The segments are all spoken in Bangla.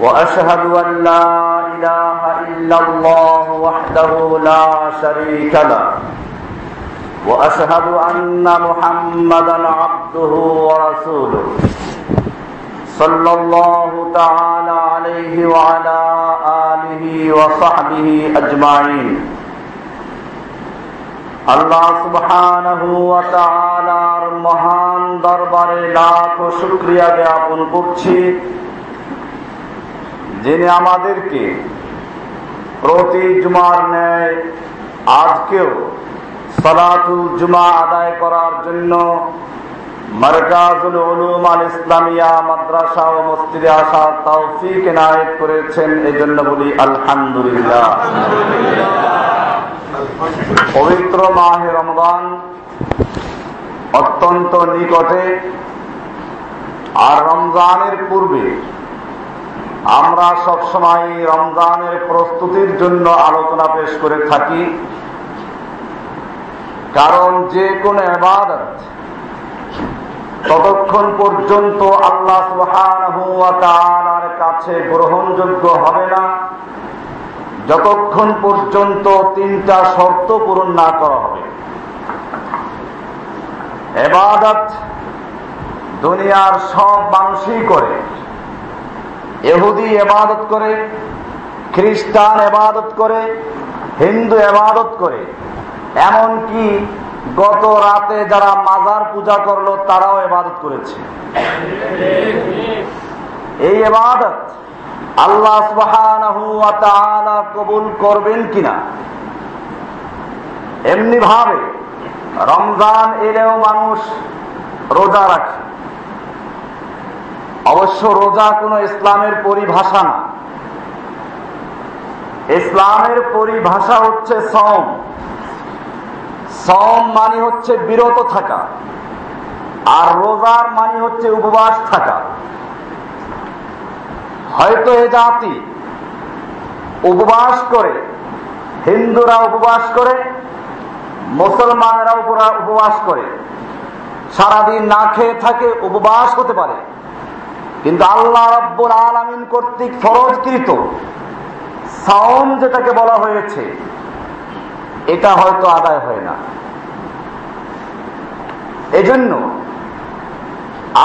وأشهد أن لا إله إلا الله وحده لا شريك له. وأشهد أن محمد عبده ورسوله. صلى الله تعالى عليه وعلى آله وصحبه أجمعين. اللہ سبحانہ و تعالیٰ مہان دربارے لاکھ شکریہ জ্ঞাপন করছি যিনি আমাদেরকে প্রতি জুমার ন্যায় আজকেও সালাতুল জুমা আদায় করার জন্য আল ইসলামিয়া মাদ্রাসা ও করেছেন, এজন্য আলহামদুলিল্লাহ। পবিত্র মাহে রমদান অত্যন্ত নিকটে, আর রমজানের পূর্বে আমরা সবসময় রমজানের প্রস্তুতির জন্য আলোচনা পেশ করে থাকি। কারণ যে কোনো এবাদত ততক্ষণ পর্যন্ত আল্লাহ সুহার কাছে গ্রহণযোগ্য হবে না। যতক্ষণ পর্যন্ত তিনটা শর্ত পূরণ না করা হবে। এবাদত দুনিয়ার সব মানুষই করে। এহুদি এবাদত করে, খ্রিস্টান এবাদত করে, হিন্দু এবাদত করে। এমনকি গত রাতে যারা মাজার পূজা করল, তারাও এবাদত করেছে। এই এবাদত আল্লাহ কবুল করবেন কিনা? এমনি ভাবে রমজান এলেও মানুষ রোজা রাখে। অবশ্য রোজা কোন ইসলামের পরিভাষা না। ইসলামের পরিভাষা হচ্ছে সম সম মানে হচ্ছে বিরত থাকা। আর রোজার মানে হচ্ছে উপবাস থাকা। হয়তো এ জাতি উপবাস করে, হিন্দুরা উপবাস করে, মুসলমানেরা উপবাস করে, সারাদিন না খেয়ে থাকে, উপবাস হতে পারে। কিন্তু আল্লাহ রব্বুল আলমিন কর্তৃক ফরজকৃত সাওম যেটাকে বলা হয়েছে, এটা হয়তো আদায় হয় না। এজন্য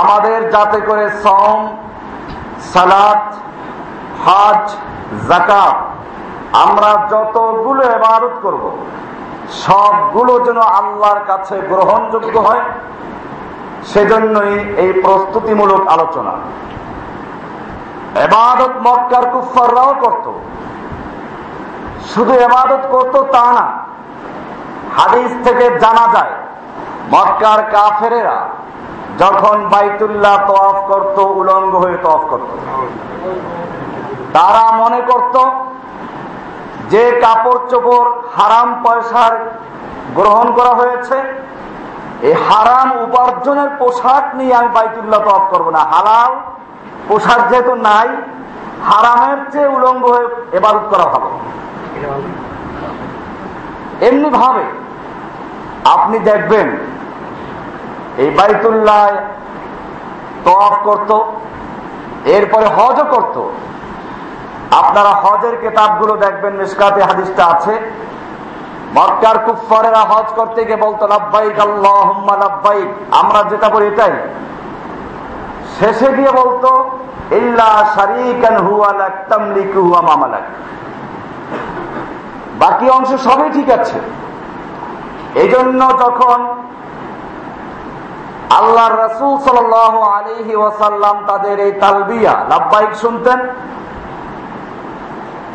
আমাদের যাতে করে সম সালাত, হাজ জাকাত আমরা যতগুলো এবারত করব, সবগুলো যেন আল্লাহর কাছে গ্রহণযোগ্য হয়। সেজন্যই এই প্রস্তুতিমূলক আলোচনা। এবাদত মক্কার কুফাররাও করত। শুধু এবাদত করত তা না, হাদিস থেকে জানা যায়, মক্কার কাফেরেরা যখন বাইতুল্লাহ তফ করত, উলঙ্গ হয়ে তফ করত। তারা মনে করত, যে কাপড় চোপড় হারাম পয়সার গ্রহণ করা হয়েছে এই হারাম উপার্জনের পোশাক নিয়ে আমি বাইতুল্লাহ তফ করব না। হালাল পোশাক যেহেতু নাই, হারামের চেয়ে উলঙ্গ হয়ে এবাদত করা ভালো। এমনি ভাবে আপনি দেখবেন, এই বাইতুল্লাহ তফ করত, এরপরে হজও করত। আপনারা হজের কেতাবগুলো দেখবেন নিষ্কাতে হাদিসটা আছে। মক্কার কুফারেরা হজ করতে গিয়ে বলতো লাভবাইক আল্লাহ লাভবাইক আমরা যেটা বলি এটাই। শেষে গিয়ে বলতো, ইল্লা শারিকান হুয়া লাক তামলিকু হুয়া মামালাক বাকি অংশ সবই ঠিক আছে। এই জন্য যখন আল্লাহ রসুল সাল আলিহি ওয়াসাল্লাম তাদের এই তালবিয়া লাভবাইক শুনতেন,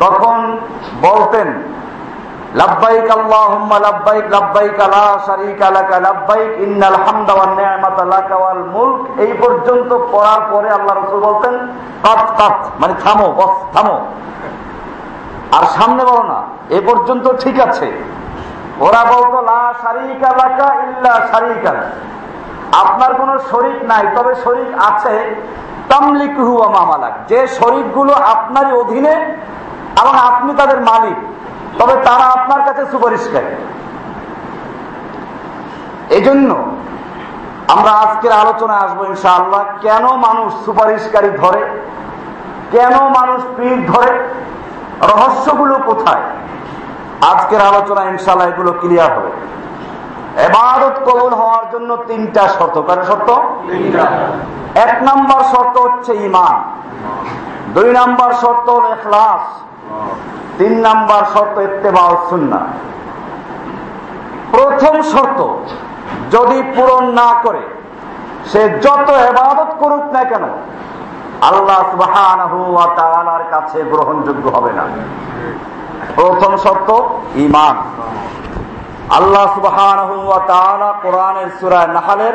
তখন বলতেন শারীকা এই পর্যন্ত পড়ার পরে আল্লাহ বলতেন মানে থামো, বস, থামো। আর সামনে বলো না, এ পর্যন্ত ঠিক আছে। ওরা বলতো, লা শারিকা ইল্লা শারিকা আপনার কোন শরিক নাই, তবে শরিক আছে, তামলিকুহু মামালাক যে আপনারই অধীনে, এবং আপনি তাদের মালিক। তবে তারা আপনার কাছে সুপারিশকারী এই জন্য আমরা আজকের আলোচনায় আসব ইনশাআল্লাহ কেন মানুষ সুপারিশকারী ধরে? কেন মানুষ পীর ধরে? রহস্যগুলো কোথায়? আজকের আলোচনা ইনশাল্লাহ এগুলো ক্লিয়ার হবে। এবাদত কবুল হওয়ার জন্য তিনটা শর্ত। কারণ শর্ত? এক নম্বর শর্ত হচ্ছে ইমান দুই নম্বর শর্ত হল এখলাস তিন নম্বর শর্ত ইত্তেবা সুন্না প্রথম শর্ত, যদি পূরণ না করে, সে যত এবাদত করুক না কেন, আল্লাহ সুবাহ কাছে গ্রহণযোগ্য হবে না। প্রথম শর্ত ইমান আল্লাহ সুবাহ কোরআনের সুরায় নাহালের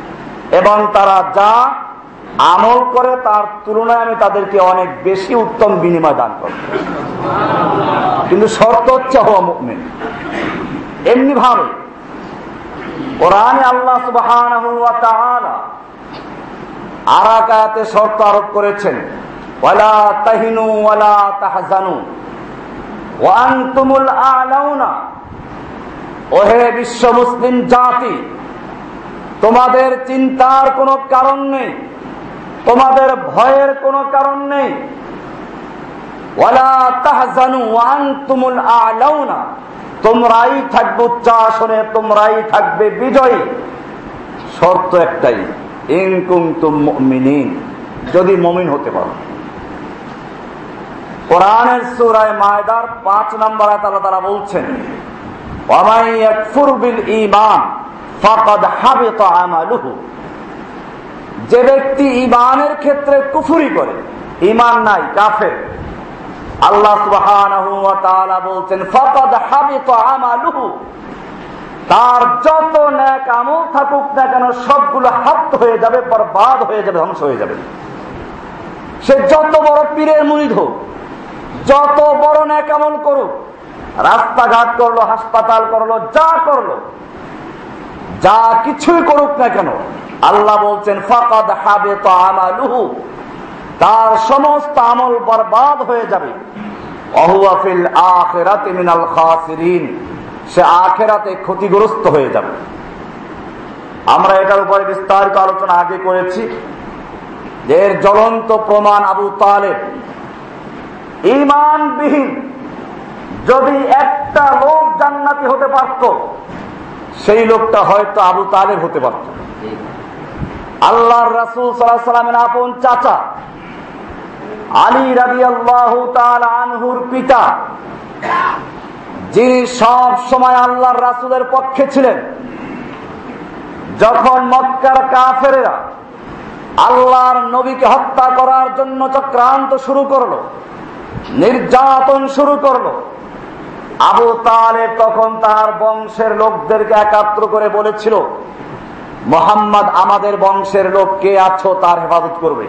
এবং তারা যা আমল করে তার তুলনায় আমি তাদেরকে অনেক বেশি উত্তম বিনিময় দান করব। কিন্তু শর্ত হচ্ছে হওয়া মুকমিন এমনি ভাবে কোরআনে আল্লাহ সুবাহ আরাকাতে শর্ত আরোপ করেছেন, ওয়ালা তাহিনু ওয়ালা তাহজানু ওয়ান্তুমুল আলাউনা, ওহে বিশ্ব মুসলিম জাতি তোমাদের চিন্তার কোনো কারণ নেই। তোমাদের ভয়ের কোনো কারণ নেই। ওয়ালা তাহজানু আলাউনা। তোমরাই থাকবে উচ্চাসনে, তোমরাই থাকবে বিজয়ী। শর্ত একটাই ইনকুম তুম যদি মমিন হতে পারো। কোরআনের সুরায় মায়দার পাঁচ নম্বর তারা তারা বলছেন যে ব্যক্তি ইমানের ক্ষেত্রে কুফুরি করে ইমান নাই, কাফের। আল্লাহ বলছেন, ফকদ হাবিত আমালুহু। তার যত ন্যাক আমল থাকুক না কেন, সবগুলো হাত হয়ে যাবে, বরবাদ হয়ে যাবে, ধ্বংস হয়ে যাবে। সে যত বড় পীরের মুরিদ হোক, যত বড় ন্যাক আমল করুক, রাস্তাঘাট করল, হাসপাতাল করল, যা করল যা কিছুই করুক না কেন, আল্লাহ বলছেন, ফাকাদ হাবে তো আমালুহু তার সমস্ত আমল বরবাদ হয়ে যাবে। অহুয়াফিল আখেরাতে মিনাল খাসিরিন, সে আখেরাতে ক্ষতিগ্রস্ত হয়ে যাবে। আমরা এটার উপরে বিস্তারিত আলোচনা আগে করেছি এর জ্বলন্ত প্রমাণ আবু তালেব। ইমানবিহীন যদি একটা লোক জান্নাতি হতে পারত সেই লোকটা হয়তো আবু তালেব হতে পারত। আল্লাহর রাসুল সাল্লামের আপন চাচা আলী রাবি আল্লাহ আনহুর পিতা, যিনি সব সময় আল্লাহর রাসুলের পক্ষে ছিলেন, যখন মক্কার কাফেরা আল্লাহর নবীকে হত্যা করার জন্য চক্রান্ত শুরু করল, নির্যাতন শুরু করল আবু তালে তখন তার বংশের লোকদেরকে একাত্র করে বলেছিল, মোহাম্মদ, আমাদের বংশের লোক কে আছো তার হেফাজত করবে?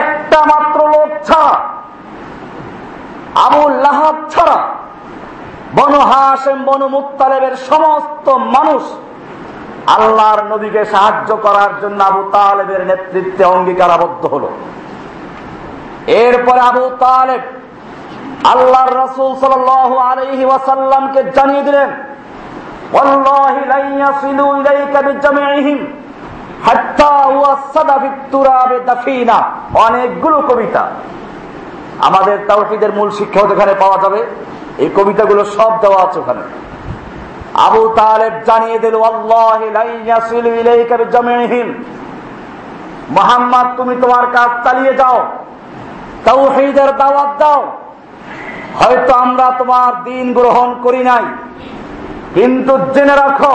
একটা মাত্র লোক ছাড়া আবুল লাহাব ছাড়া, বনু হাসেম বনু মুক্তালেবের সমস্ত মানুষ আল্লাহর নবীকে সাহায্য করার জন্য আবু তালেবের নেতৃত্বে অঙ্গীকারাবদ্ধ হলো। এরপরে আবু তালেব আল্লাহর রসুল সাল আলহি ওয়াসাল্লামকে জানিয়ে দিলেন অনেকগুলো কবিতা। আমাদের তাওহিদের মূল শিক্ষা ওখানে পাওয়া যাবে। এই কবিতাগুলো সব দেওয়া আছে ওখানে। আবু তালেব জানিয়ে দিল মোহাম্মদ, তুমি তোমার কাজ চালিয়ে যাও। তাওহিদের দাওয়াত দাও। হয়তো আমরা তোমার দিন গ্রহণ করি নাই। কিন্তু জেনে রাখো,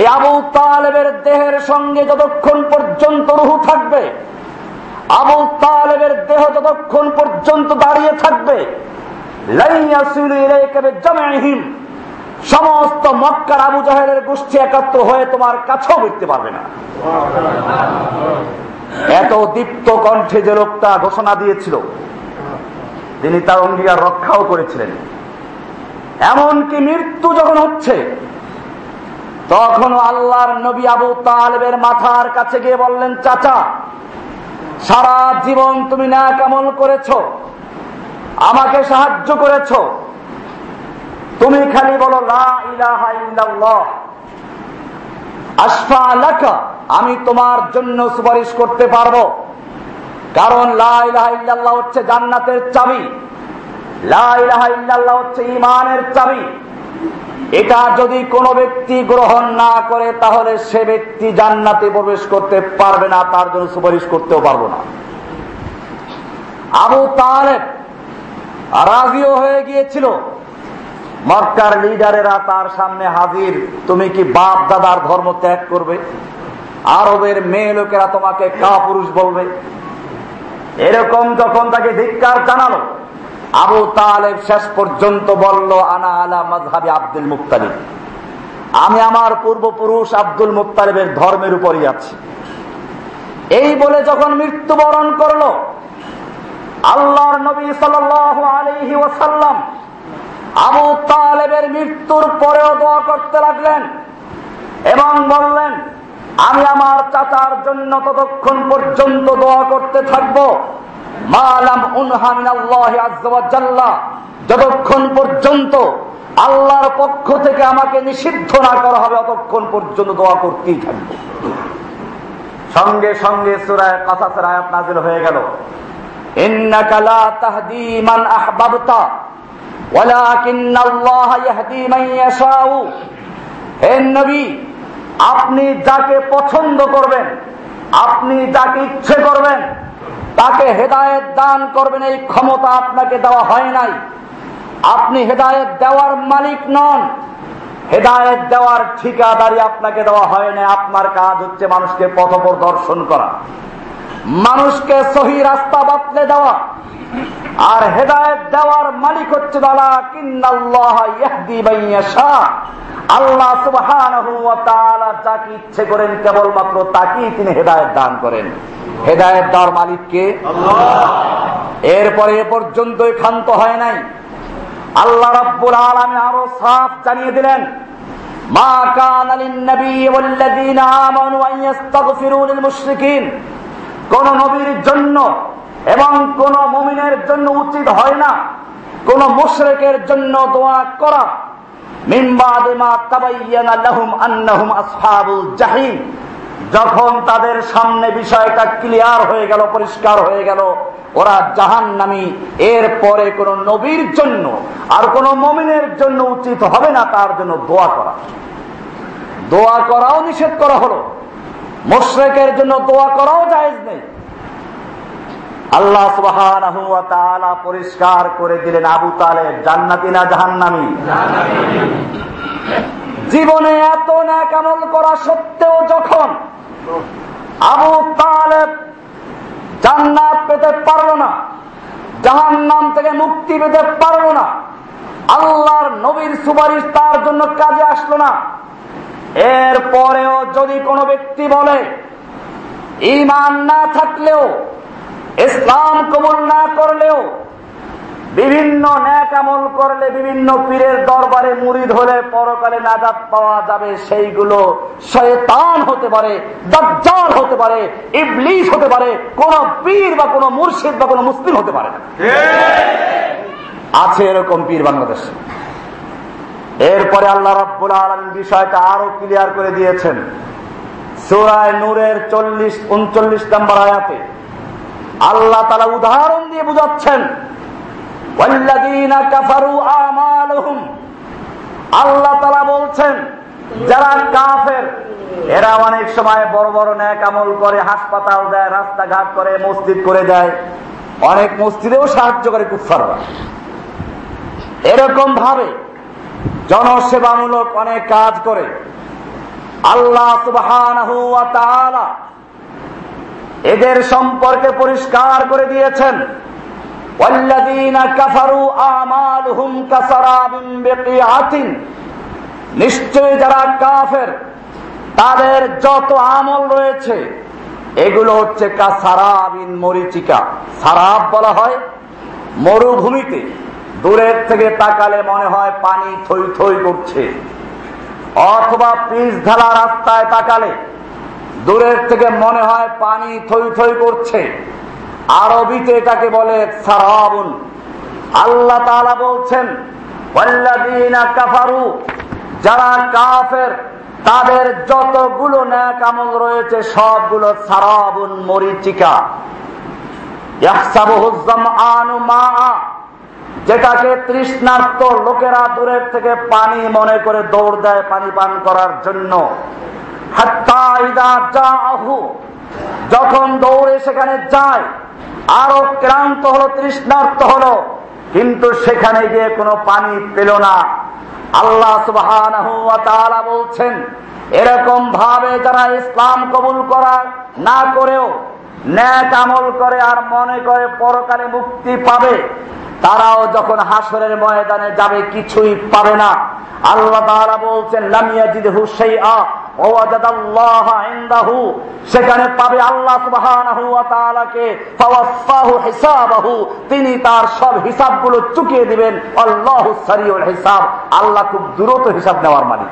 এই আবু তালেবের দেহের সঙ্গে যতক্ষণ পর্যন্ত রুহু থাকবে, আবু তালেবের দেহ যতক্ষণ পর্যন্ত দাঁড়িয়ে থাকবে সমস্ত মক্কার আবু জাহেলের গোষ্ঠী একাত্র হয়ে তোমার কাছেও বুঝতে পারবে না। এত দীপ্ত কণ্ঠে যে লোকটা ঘোষণা দিয়েছিল তিনি তার অঙ্গীকার রক্ষাও করেছিলেন। এমনকি মৃত্যু যখন হচ্ছে তখন আল্লাহর নবী আবু তালেবের মাথার কাছে গিয়ে বললেন, চাচা, সারা জীবন তুমি না কেমন করেছ, আমাকে সাহায্য করেছ। তুমি খালি বলো আশফা আমি তোমার জন্য সুপারিশ করতে পারব। কারণ হচ্ছে জান্নাতের চাবি। লাহ হচ্ছে ইমানের চাবি। এটা যদি কোনো ব্যক্তি গ্রহণ না করে, তাহলে সে ব্যক্তি জান্নাতে প্রবেশ করতে পারবে না, তার জন্য সুপারিশ করতেও পারব না। আবু তালেব রাজিও হয়ে গিয়েছিল। মক্কার লিডারেরা তার সামনে হাজির, তুমি কি বাপ দাদার ধর্ম ত্যাগ করবে? আরবের মেয়ে লোকেরা তোমাকে কা পুরুষ বলবে? এরকম যখন তাকে ধিক্কার জানালো, আবু তালেব শেষ পর্যন্ত বলল, আনা আলা মজহাবি আব্দুল মুক্তালিব আমি আমার পূর্বপুরুষ আব্দুল মুক্তালিবের ধর্মের উপরই আছি। এই বলে যখন মৃত্যুবরণ করল, আল্লাহর নবী সাল আলহি ওসাল্লাম আবু তালেবের মৃত্যুর পরেও দোয়া করতে লাগলেন এবং বললেন আমি আমার চাচার জন্য ততক্ষণ পর্যন্ত দোয়া করতে থাকব। মালাম যতক্ষণ পর্যন্ত আল্লাহর পক্ষ থেকে আমাকে নিষিদ্ধ না করা হবে অতক্ষণ পর্যন্ত দোয়া করতেই থাকব। সঙ্গে সঙ্গে সুরায় কাসাসের আয়াত নাজিল হয়ে গেল। আপনি যাকে পছন্দ করবেন, আপনি যাকে ইচ্ছে করবেন, তাকে হেদায়ত দান করবেন, এই ক্ষমতা আপনাকে দেওয়া হয় নাই। আপনি হেদায়ত দেওয়ার মালিক নন, হেদায়ত দেওয়ার ঠিকাদারি আপনাকে দেওয়া হয় না আপনার কাজ হচ্ছে মানুষকে পথ দর্শন করা। মানুষকে সহি রাস্তা বাতলে দেওয়া। আর হেদায়ত দেওয়ার মালিক হচ্ছে আল্লাহ যাকে ইচ্ছে করেন কেবলমাত্র তাকেই তিনি হেদায়ত দান করেন হেদায়ত দেওয়ার মালিককে এরপরে এ পর্যন্ত ক্ষান্ত হয় নাই আল্লাহ রব্বুল আলমী আরো সাফ জানিয়ে দিলেন মা কান নবী والذين آمنوا أن يستغفروا للمشركين কোন নবীর জন্য এবং কোন মমিনের জন্য উচিত হয় না। কোন মুশরেকের জন্য দোয়া করা। যখন তাদের সামনে বিষয়টা ক্লিয়ার হয়ে গেল, পরিষ্কার হয়ে গেল, ওরা জাহান নামি এর পরে কোন নবীর জন্য আর কোন মমিনের জন্য উচিত হবে না তার জন্য দোয়া করা। দোয়া করাও নিষেধ করা হলো। মোশরেকের জন্য দোয়া করাও জায়েজ নেই। আল্লাহ পরিষ্কার করে দিলেন আবু তালে জান্নাতি না জাহান্নামি? জীবনে এত না কামল করা সত্ত্বেও যখন আবু তালেব জান্নাত পেতে পারল না জাহান নাম থেকে মুক্তি পেতে পারল না, আল্লাহর নবীর সুপারিশ তার জন্য কাজে আসলো না এর পরেও যদি কোনো ব্যক্তি বলে ইমান না থাকলেও ইসলাম কবুল না করলেও বিভিন্ন ন্যাক আমল করলে বিভিন্ন পীরের দরবারে মুড়ি ধরে পরকালে নাজাদ পাওয়া যাবে, সেইগুলো শয়তান হতে পারে, দজ্জাল হতে পারে ইবলিশ হতে পারে, কোন পীর বা কোন মুর্শিদ বা কোন মুসলিম হতে পারে আছে এরকম পীর বাংলাদেশে। এরপরে আল্লাহ রাব্বুল আলম বিষয়টা আরও ক্লিয়ার করে দিয়েছেন। সুরায় নূরের চল্লিশ, উনচল্লিশ নম্বর আয়াতে। আল্লাহ তালা উদাহরণ দিয়ে বুঝাচ্ছেন আল্লাহ তালা বলছেন, যারা কাফের, এরা অনেক সময় বড় বড় ন্যাক আমল করে, হাসপাতাল দেয়, রাস্তাঘাট করে, মসজিদ করে দেয় অনেক মসজিদেও সাহায্য করে কুফাররা এরকম ভাবে জনসেবামূলক অনেক কাজ করে। আল্লাহ তাআলা এদের সম্পর্কে পরিষ্কার করে দিয়েছেন। নিশ্চয় যারা কাফের, তাদের যত আমল রয়েছে, এগুলো হচ্ছে কাসারাবিন মরিচিকা। সারাব বলা হয় মরুভূমিতে। দূরের থেকে তাকালে মনে হয় পানি থই থই করছে। অথবা পিস ঢালা রাস্তায় তাকালে দূরের থেকে মনে হয় পানি থই থই করছে। আরবিতে এটাকে বলে সারাবুন। আল্লাহ তাআলা বলছেন কাফারু যারা কাফের, তাদের যতগুলো ন্যাক আমল রয়েছে, সবগুলো সারাবুন মরিচিকা। যেটাকে তৃষ্ণার্ত লোকেরা দূরের থেকে পানি মনে করে দৌড় দেয় পানি পান করার জন্য। যখন দৌড়ে সেখানে যায়, আরও ক্লান্ত হলো, তৃষ্ণার্ত হলো, কিন্তু সেখানে গিয়ে কোনো পানি পেল না। আল্লাহ সুবাহ বলছেন, এরকম ভাবে যারা ইসলাম কবুল করা না করেও ন্যাক আমল করে আর মনে করে পরকালে মুক্তি পাবে, তারাও যখন হাসরের ময়দানে যাবে, কিছুই পাবে না। আল্লাহ তাআলা বলছেন লামিয়া জিদ হুসাইয়া সেখানে পাবে আল্লাহ তিনি তার সব হিসাবগুলো চুকিয়ে দিবেন, আল্লাহ হিসাব, আল্লাহ খুব দ্রুত হিসাব নেওয়ার মালিক।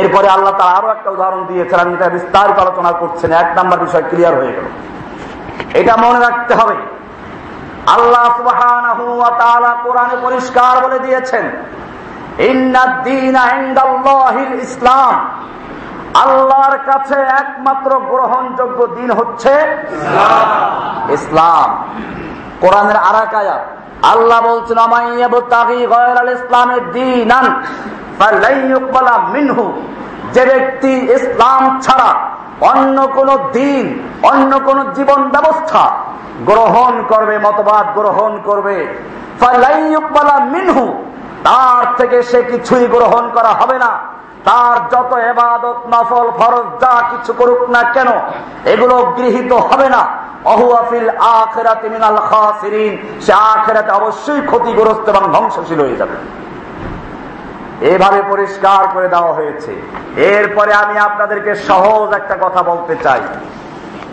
এরপরে আল্লাহ তার আরও একটা উদাহরণ দিয়েছেন, আমি এটা বিস্তারিত আলোচনা করছেন এক নাম্বার বিষয় ক্লিয়ার হয়ে গেল। এটা মনে রাখতে হবে, আল্লাহ কোরআনে পরিষ্কার বলে দিয়েছেন ইসলাম। আল্লাহর কাছে একমাত্র গ্রহণযোগ্য দিন হচ্ছে ইসলাম। কোরআনের আরাকায়াত আল্লাহ বলছেন ইসলামের দিন মিনহু। যে ব্যক্তি ইসলাম ছাড়া অন্য কোন দিন অন্য কোন জীবন ব্যবস্থা গ্রহণ করবে, মতবাদ গ্রহণ করবে। মিনহু তার থেকে সে কিছুই গ্রহণ করা হবে না। তার যত এবাদত, নফল, ফরজ, যা কিছু করুক না কেন, এগুলো গৃহীত হবে না। অবশ্যই ক্ষতিগ্রস্ত এবং ধ্বংসশীল হয়ে যাবে। এভাবে পরিষ্কার করে দেওয়া হয়েছে। এরপরে আমি আপনাদেরকে সহজ একটা কথা বলতে চাই।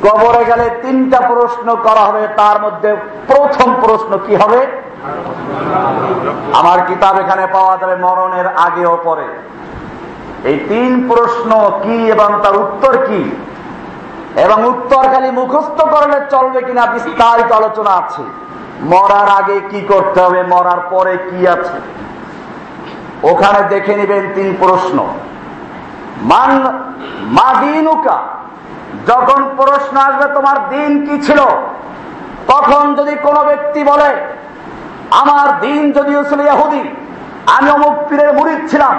কবরে গেলে তিনটা প্রশ্ন করা হবে, তার মধ্যে প্রথম প্রশ্ন কি হবে? আমার কিতাব এখানে পাওয়া যাবে মরণের আগে ও পরে। এই তিন প্রশ্ন কি এবং তার উত্তর কি? এবং উত্তর খালি মুখস্থ করলে চলবে কিনা বিস্তারিত আলোচনা আছে। মরার আগে কি করতে হবে, মরার পরে কি আছে? ওখানে দেখে নেবেন তিন প্রশ্ন। মান মাদিনুকা যখন প্রশ্ন আসবে তোমার দিন কি ছিল? তখন যদি কোনো ব্যক্তি বলে আমার দিন যদিও ছিল ইহুদি আমি অমুক পীরের মুড়িদ ছিলাম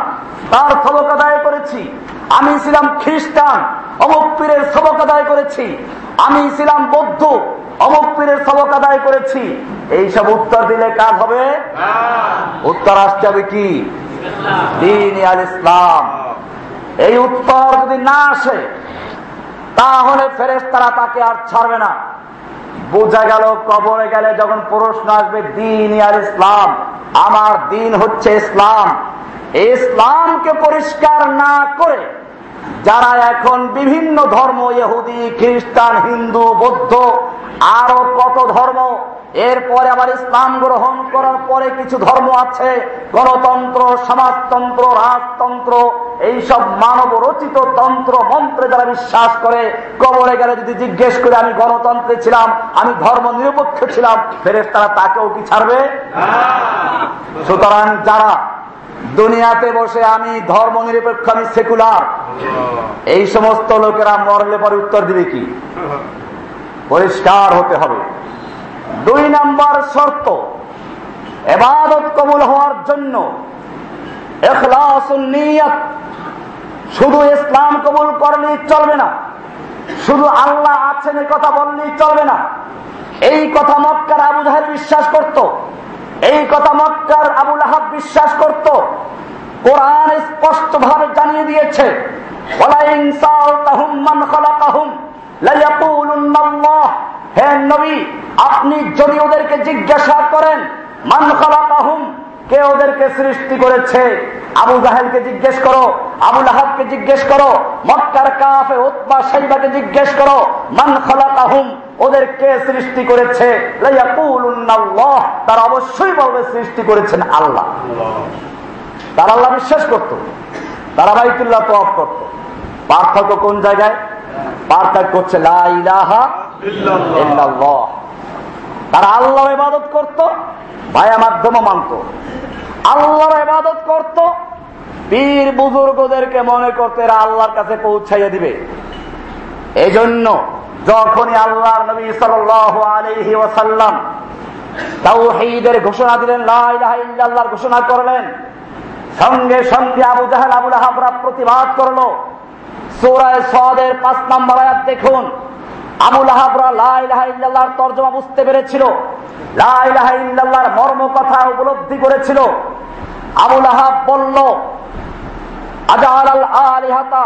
তার সবক আদায় করেছি। আমি ছিলাম খ্রিস্টান অমুক পীরের সবক আদায় করেছি। আমি ছিলাম বৌদ্ধ অমুক পীরের সবক আদায় করেছি। এইসব উত্তর দিলে কাজ হবে? উত্তর আসতে হবে কি? দিন আল ইসলাম। এই উত্তর যদি না আসে তাহলে ফেরেস তারা তাকে আর ছাড়বে না। বোঝা গেল কবরে গেলে যখন প্রশ্ন আসবে, দিন আর ইসলাম? আমার দিন হচ্ছে ইসলাম। ইসলামকে পরিষ্কার না করে যারা এখন বিভিন্ন ধর্ম, ইহুদি, খ্রিস্টান, হিন্দু, বৌদ্ধ, আরও কত ধর্ম এরপরে আবার ইসলাম গ্রহণ করার পরে কিছু ধর্ম আছে গণতন্ত্র সমাজতন্ত্র রাজতন্ত্র এইসব মানব রচিত তন্ত্র মন্ত্রে যারা বিশ্বাস করে কবরে গেলে যদি জিজ্ঞেস করে আমি গণতন্ত্রে ছিলাম আমি ধর্ম নিরপেক্ষ ছিলাম ফেরেস তারা তাকেও কি ছাড়বে? সুতরাং যারা দুনিয়াতে বসে আমি ধর্ম নিরপেক্ষ আমি সেকুলার এই সমস্ত লোকেরা মরলে পরে উত্তর দিবে কি? পরিষ্কার হতে হবে। দুই নম্বর শর্ত, এবাদত কবুল হওয়ার জন্য শুধু ইসলাম কবুল করলেই চলবে না, শুধু আল্লাহ আছেন কথা বললেই চলবে না। এই কথা মক্কার আবু জাহের বিশ্বাস করত, এই কথা মক্কার আবুল আহাব বিশ্বাস করত। কোরআন স্পষ্ট ভাবে জানিয়ে দিয়েছে হে নবী, আপনি যদি ওদেরকে জিজ্ঞাসা করেন, মান খালাকাহুম? কে ওদেরকে সৃষ্টি করেছে? আবু জাহেলকে জিজ্ঞেস করো আবুল আহাবকে জিজ্ঞেস করো, মক্কার কাফে উৎপা সাইবাকে জিজ্ঞেস করো, মান খালাকাহুম? ওদের কে সৃষ্টি করেছে? তারা অবশ্যই বলবে সৃষ্টি করেছেন আল্লাহ। তারা আল্লাহ বিশ্বাস করত। তারা বাইতুল্লাহ তফ করত। পার্থক্য কোন জায়গায়? পার্থক্য হচ্ছে তারা আল্লাহ ইবাদত করত ভায়া মাধ্যম মানত। আল্লাহর ইবাদত করত, পীর বুজুর্গদেরকে মনে করতে এরা আল্লাহর কাছে পৌঁছাইয়া দিবে। এই জন্য যখনই আল্লাহর নবী সাল আলহি ওসাল্লাম তাওহীদের ঘোষণা দিলেন লাহ ঘোষণা করলেন, সঙ্গে সঙ্গে আবু জাহাল, আবুল আহাবরা প্রতিবাদ করল। সৌরায় সদের পাঁচ নম্বর আয়াত দেখুন। আবুল আহাবরা লাহ তর্জমা বুঝতে পেরেছিল। লাহ মর্ম কথা উপলব্ধি করেছিল। আবুল আহাব বলল আজাল আল আলিহাতা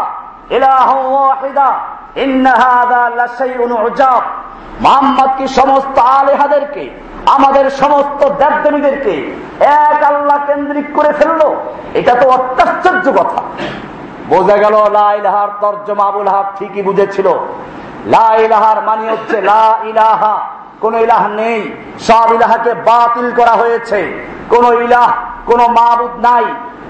মোহাম্মদ কি সমস্ত আলেহাদেরকে, আমাদের সমস্ত দেবদেবীদেরকে এক আল্লাহ কেন্দ্রিক করে ফেলল? এটা তো অত্যাশ্চর্য কথা। বোঝা গেল লাইলাহার তর্জমা আবুল হাব ঠিকই বুঝেছিল। লাইলাহার মানে হচ্ছে লা ইলাহা। কোন ইলাহ নেই। সব ইলাহাকে বাতিল করা হয়েছে। কোন ইলাহ, কোন মাহবুদ নাই।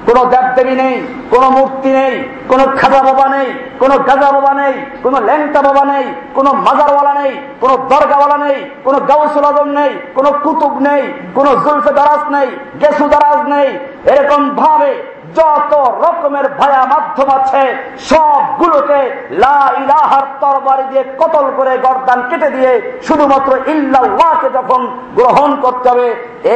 কোন দেবদেবী নেই, কোন মূর্তি নেই, কোন খাজা বাবা নেই, কোন গাজা বাবা নেই, কোন ল্যাংটা বাবা নেই, কোন মাজারওয়ালা নেই, কোন দরগাওয়ালা নেই, কোন গাউসুল আজম নেই, কোন কুতুব নেই, কোন জুলফে দারাজ নেই, গেসু দারাজ নেই। এরকম ভাবে যত রকমের ভায়া মাধ্যম আছে, সবগুলোকে লাহার তরবারি দিয়ে কতল করে গরদান কেটে দিয়ে শুধুমাত্র ইল্লাহকে যখন গ্রহণ করতে হবে,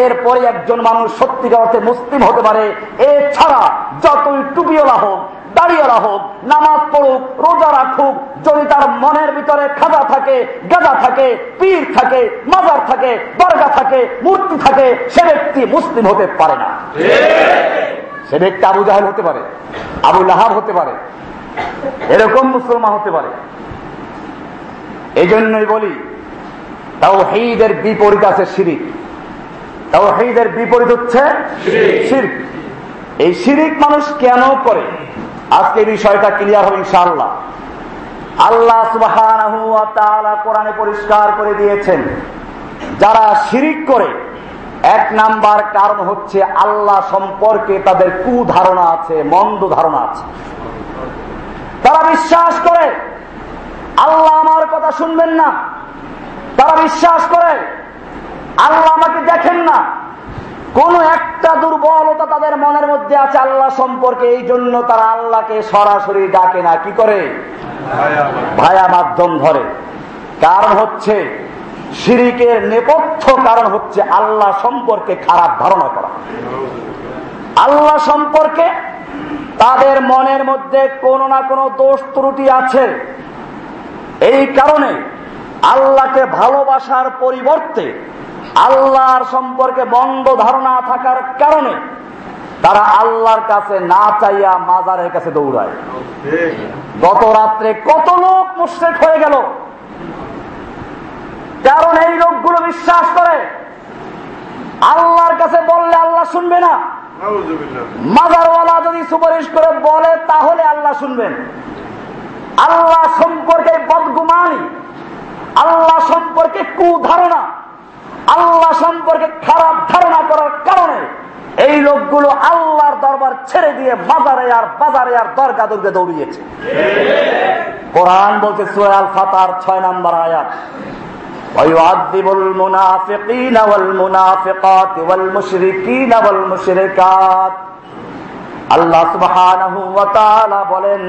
এরপরে একজন মানুষ সত্যিকার অর্থে মুসলিম হতে পারে। এছাড়া যতই টুপিওলা হোক দাঁড়িয়েলা হোক, নামাজ পড়ুক, রোজা রাখুক, যদি তার মনের ভিতরে খাজা থাকে, গাজা থাকে, পীর থাকে, মাজার থাকে, দরগা থাকে, মূর্তি থাকে, সে ব্যক্তি মুসলিম হতে পারে না। সে ব্যক্তি আবু জাহেল হতে পারে আবু লাহাব হতে পারে এরকম মুসলমান হতে পারে। এই জন্যই বলি তাও হেইদের বিপরীত আছে শিরিক। তাও হেইদের বিপরীত হচ্ছে শির্ক। এই শিরিক মানুষ কেন করে? আজকে বিষয়টা ক্লিয়ার হবে ইনশাআল্লাহ। আল্লাহ সুবাহ কোরআনে পরিষ্কার করে দিয়েছেন যারা শিরিক করে এক নাম্বার কারণ হচ্ছে আল্লাহ সম্পর্কে তাদের কু ধারণা আছে, মন্দ ধারণা আছে। তারা বিশ্বাস করে, আল্লাহ আমার কথা শুনবেন না। তারা বিশ্বাস করে, আল্লাহ আমাকে দেখেন না। কোন একটা দুর্বলতা তাদের মনের মধ্যে আছে, আল্লাহ সম্পর্কে এই জন্য তারা আল্লাহকে সরাসরি ডাকে না। কি করে? ভায়া মাধ্যম ধরে। কারণ হচ্ছে শিরিকের নেপথ্য কারণ হচ্ছে আল্লাহ সম্পর্কে খারাপ ধারণা করা। আল্লাহ সম্পর্কে তাদের মনের মধ্যে কোনো না কোনো দোষ ত্রুটি আছে। এই কারণে আল্লাহকে ভালোবাসার পরিবর্তে আল্লাহর সম্পর্কে বন্ধ ধারণা থাকার কারণে তারা আল্লাহর কাছে না চাইয়া মাজারের কাছে দৌড়ায়। গত রাত্রে কত লোক মুশ্রেক হয়ে গেল। কারণ এই লোকগুলো বিশ্বাস করে। আল্লাহর কাছে বললে আল্লাহ শুনবে না। মাজারওয়ালা যদি সুপারিশ করে বলে তাহলে আল্লাহ শুনবেন। আল্লাহ সম্পর্কে বদগুমানি আল্লাহ সম্পর্কে কুধারণা আল্লাহ সম্পর্কে খারাপ ধারণা করার কারণে এই লোকগুলো আল্লাহর দরবার ছেড়ে দিয়ে বাজারে আর বাজারে আর দরগা দুর্গে দৌড়িয়েছে। কোরআন বলছে সোয়াল ফাতার ছয় নম্বর আয়াত। ويعذب المنافقين والمنافقات والمشركين والمشركات আল্লাহ সুবহানাহু ওয়া তাআলা বলেন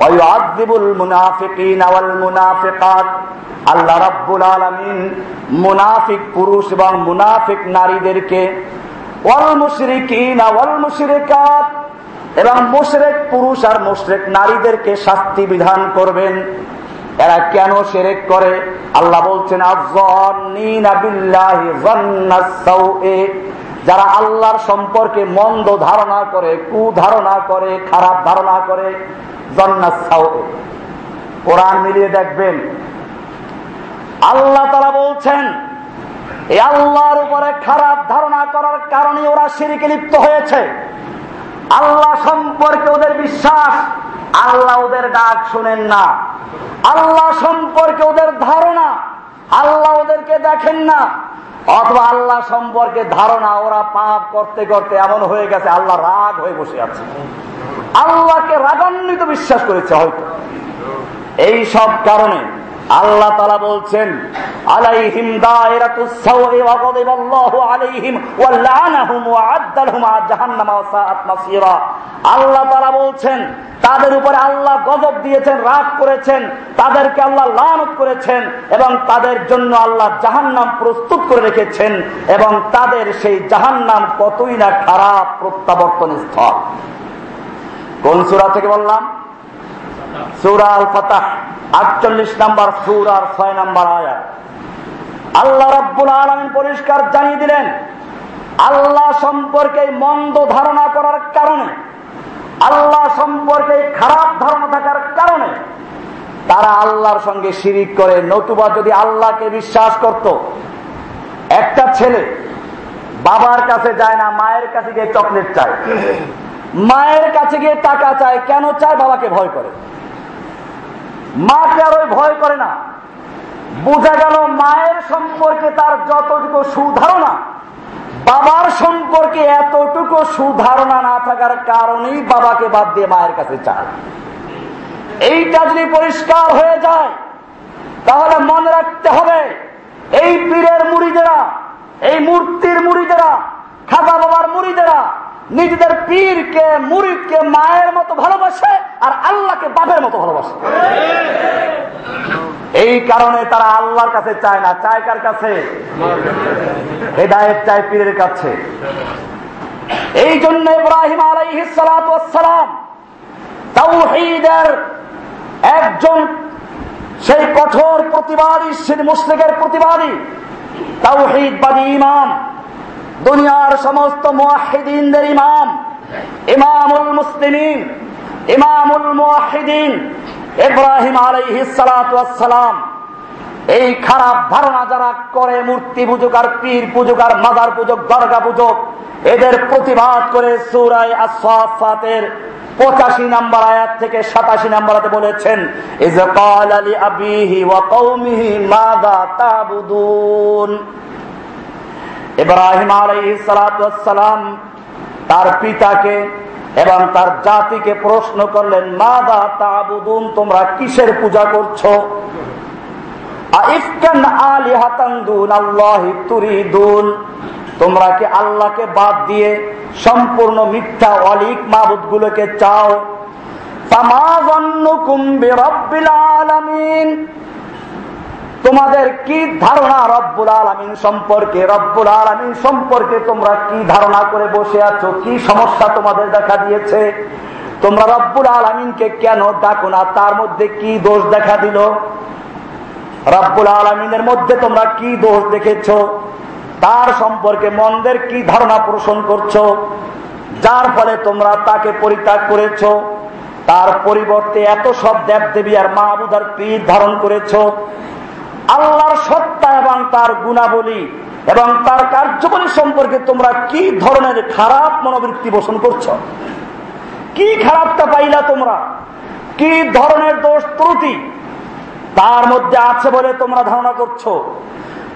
ওয়ায়ুআযিবুল মুনাফিকিনা ওয়াল মুনাফিকাত আল্লাহ রাব্বুল আলামিন মুনাফিক পুরুষ এবং মুনাফিক নারীদেরকে ওয়াল মুশরিকিনা ওয়াল মুশরিকাত এবং মুশরিক পুরুষ আর মুশরিক নারীদেরকে শাস্তি বিধান করবেন এরা কেন সেরেক করে? আল্লাহ বলছেন যারা আল্লাহর সম্পর্কে মন্দ ধারণা করে, কুধারণা করে, খারাপ ধারণা করে কোরআন মিলিয়ে দেখবেন, আল্লাহ তারা বলছেন এই আল্লাহর উপরে খারাপ ধারণা করার কারণে ওরা সিঁড়িকে লিপ্ত হয়েছে। আল্লাহ সম্পর্কে ওদের বিশ্বাস আল্লাহ ওদের ডাক শুনেন না। আল্লাহ সম্পর্কে ওদের ধারণা, আল্লাহ ওদেরকে দেখেন না। অথবা আল্লাহ সম্পর্কে ধারণা, ওরা পাপ করতে করতে এমন হয়ে গেছে, আল্লাহ রাগ হয়ে বসে আছে। আল্লাহকে রাগান্বিত বিশ্বাস করেছে হয়তো। এই সব কারণে আল্লাহ তালা বলছেন, আলাইহিম আলাইহিম আল্লাহ তারা বলছেন, তাদের উপরে আল্লাহ গজব দিয়েছেন, রাগ করেছেন, তাদেরকে আল্লাহ লানত করেছেন এবং তাদের জন্য আল্লাহ জাহান্নাম প্রস্তুত করে রেখেছেন এবং তাদের সেই জাহান্নাম কতই না খারাপ প্রত্যাবর্তন স্থল কোন সুরা থেকে বললাম? সুরা আল ফাতাহ আটচল্লিশ নাম্বার সুর আর ছয় নাম্বার আয়াত। আল্লাহ রব্বুল আলম পরিষ্কার জানিয়ে দিলেন, আল্লাহ সম্পর্কে মন্দ ধারণা করার কারণে আল্লাহ সম্পর্কে খারাপ ধারণা থাকার কারণে তারা আল্লাহর সঙ্গে শিরিক করে, নতুবা যদি আল্লাহকে বিশ্বাস করত। একটা ছেলে বাবার কাছে যায় না, মায়ের কাছে গিয়ে চকলেট চায়। মায়ের কাছে গিয়ে টাকা চায়, কেন চায়? বাবাকে ভয় করে। মাকে আর ওই ভয় করে না। বোঝা গেল মায়ের সম্পর্কে তার যতটুকু সুধারণা বাবার সম্পর্কে এতটুকু সুধারণা না থাকার কারণেই বাবাকে বাদ দিয়ে মায়ের কাছে চায়। এইটা যদি পরিষ্কার হয়ে যায়, তাহলে মনে রাখতে হবে, এই পীরের মুড়িদেরা, এই মূর্তির মুড়িদেরা, খাজা বাবার মুড়িদেরা নিজেদের পীরকে মুরিদকে মায়ের মতো ভালোবাসে আর আল্লাহকে বাপের মতো ভালোবাসে। এই কারণে তারা আল্লাহর কাছে চায় না। চায় কার কাছে? চায় পীরের কাছে। এই জন্য ইব্রাহিম আলাইহিসালাম তাওহীদের একজন সেই কঠোর প্রতিবাদী, সেই মুসলিকের প্রতিবাদী তাওহীদবাদী ইমাম দুনিয়ার সমস্ত মুহিদিনদের ইমাম, ইমামুল মুসলিমিন, ইমামুল মুহিদিন ইব্রাহিম আলাইহিসালাম এই খারাপ ধারণা যারা করে, মূর্তি পুজোক আর পীর পুজোক আর মাদার পুজোক, দরগা পুজোক, এদের প্রতিবাদ করে সুরায় আসাফাতের পঁচাশি নাম্বার আয়াত থেকে সাতাশি নাম্বার বলেছেন ইব্রাহিম আলাইসালাম তার পিতাকে এবং তার জাতিকে প্রশ্ন করলেন, মাদা তাবুদুন তোমরা কিসের পূজা করছ? তোমরা কি আল্লাহকে বাদ দিয়ে সম্পূর্ণ মিথ্যা অলিক মাবুদ গুলোকে চাও তোমাদের কি ধারণা রব্বুল আলমিন সম্পর্কে? রব্বুল আলমিন সম্পর্কে তোমরা কি ধারণা করে বসে আছো? কি সমস্যা তোমাদের দেখা দিয়েছে? তোমরা রব্বুল আলমিনকে কেন ডাকো না? তার মধ্যে কি দোষ দেখা দিল? রব্বুল আলমিনের মধ্যে তোমরা কি দোষ দেখেছ? তার সম্পর্কে মন্দের কি ধারণা পোষণ করছ? যার ফলে তোমরা তাকে পরিত্যাগ করেছ? তার পরিবর্তে এত সব দেব দেবী আর মাহবুদার পীর ধারণ করেছ? আল্লাহর সত্তা এবং তার গুণাবলী এবং তার কার্যকরী সম্পর্কে তোমরা কি ধরনের খারাপ মনোবৃত্তি পোষণ করছ? কি খারাপটা পাইলা তোমরা? কি ধরনের দোষ ত্রুটি? তার মধ্যে আছে বলে তোমরা ধারণা করছ।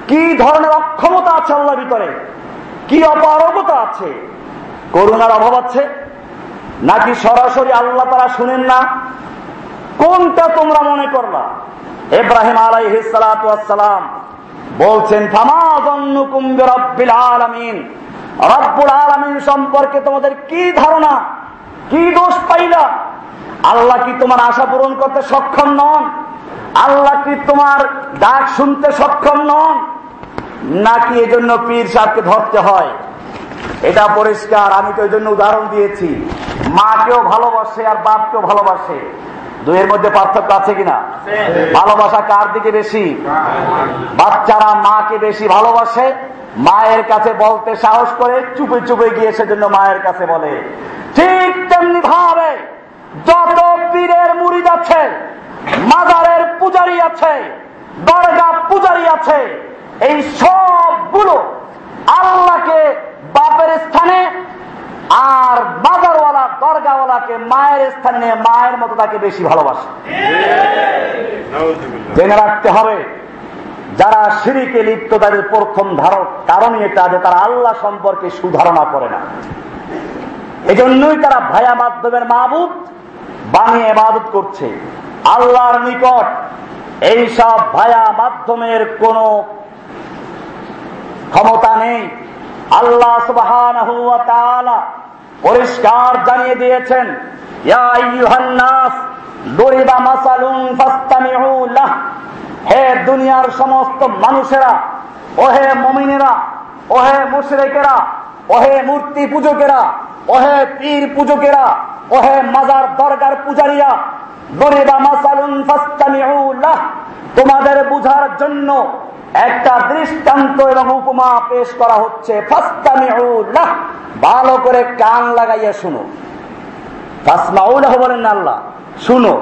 কি ধরনের অক্ষমতা আছে আল্লাহ ভিতরে? কি অপারগতা আছে? করুণার অভাব আছে? নাকি সরাসরি আল্লাহ তারা শুনেন না? কোনটা তোমরা মনে করলা? এব্রাহিম আলাইহিসালাম বলছেন আলামিন। রব্বুল আলমিন সম্পর্কে তোমাদের কি ধারণা? কি দোষ পাইলা? আল্লাহ কি তোমার আশা পূরণ করতে সক্ষম নন? আল্লাহ কি তোমার ডাক শুনতে সক্ষম নন? নাকি এজন্য পীর সাহেবকে ধরতে হয়? এটা পরিষ্কার, আমি তো এই জন্য উদাহরণ দিয়েছি। মাকেও ভালোবাসে আর বাপকেও ভালোবাসে। দুইয়ের মধ্যে পার্থক্য আছে কিনা? ভালোবাসা কার দিকে বেশি? বাচ্চারা মাকে বেশি ভালোবাসে, মায়ের কাছে বলতে সাহস করে, চুপে চুপে গিয়ে সেজন্য মায়ের কাছে বলে। ঠিক তেমনি ভাবে যত পীরের মুড়িদ আছে, মাজারের পূজারি আছে, দরগা পূজারি আছে, এই সবগুলো আল্লাহকে বাপের স্থানে আর বাজারওয়ালা, দরগাওয়ালাকে মায়ের স্থানে নিয়ে মায়ের মতো তাকে বেশি ভালোবাসে। জেনে রাখতে হবে, যারা সিঁড়িকে লিপ্ত, তাদের প্রথম ধারক কারণই এটা যে তারা আল্লাহ সম্পর্কে সুধারণা করে না। এজন্যই তারা ভায়া মাধ্যমের মাহবুদ বানিয়ে ইবাদত করছে। আল্লাহর নিকট এই সব ভায়া মাধ্যমের কোন ক্ষমতা নেই। আল্লাহ সুবহান পরিষ্কার জানিয়ে দিয়েছেন হে দুনিয়ার সমস্ত মানুষেরা, ওহে মমিনেরা, ওহে মুশরেকেরা, ওহে মূর্তি পূজকেরা, ওহে পীর পূজকেরা, ওহে মাজার দরগার পূজারিয়া তোমাদের বুঝার জন্য একটা দৃষ্টান্ত এবং উপমা পেশ করা হচ্ছে ভালো করে কান লাগাইয়া শুনো। বলেন আল্লাহ, শুনো।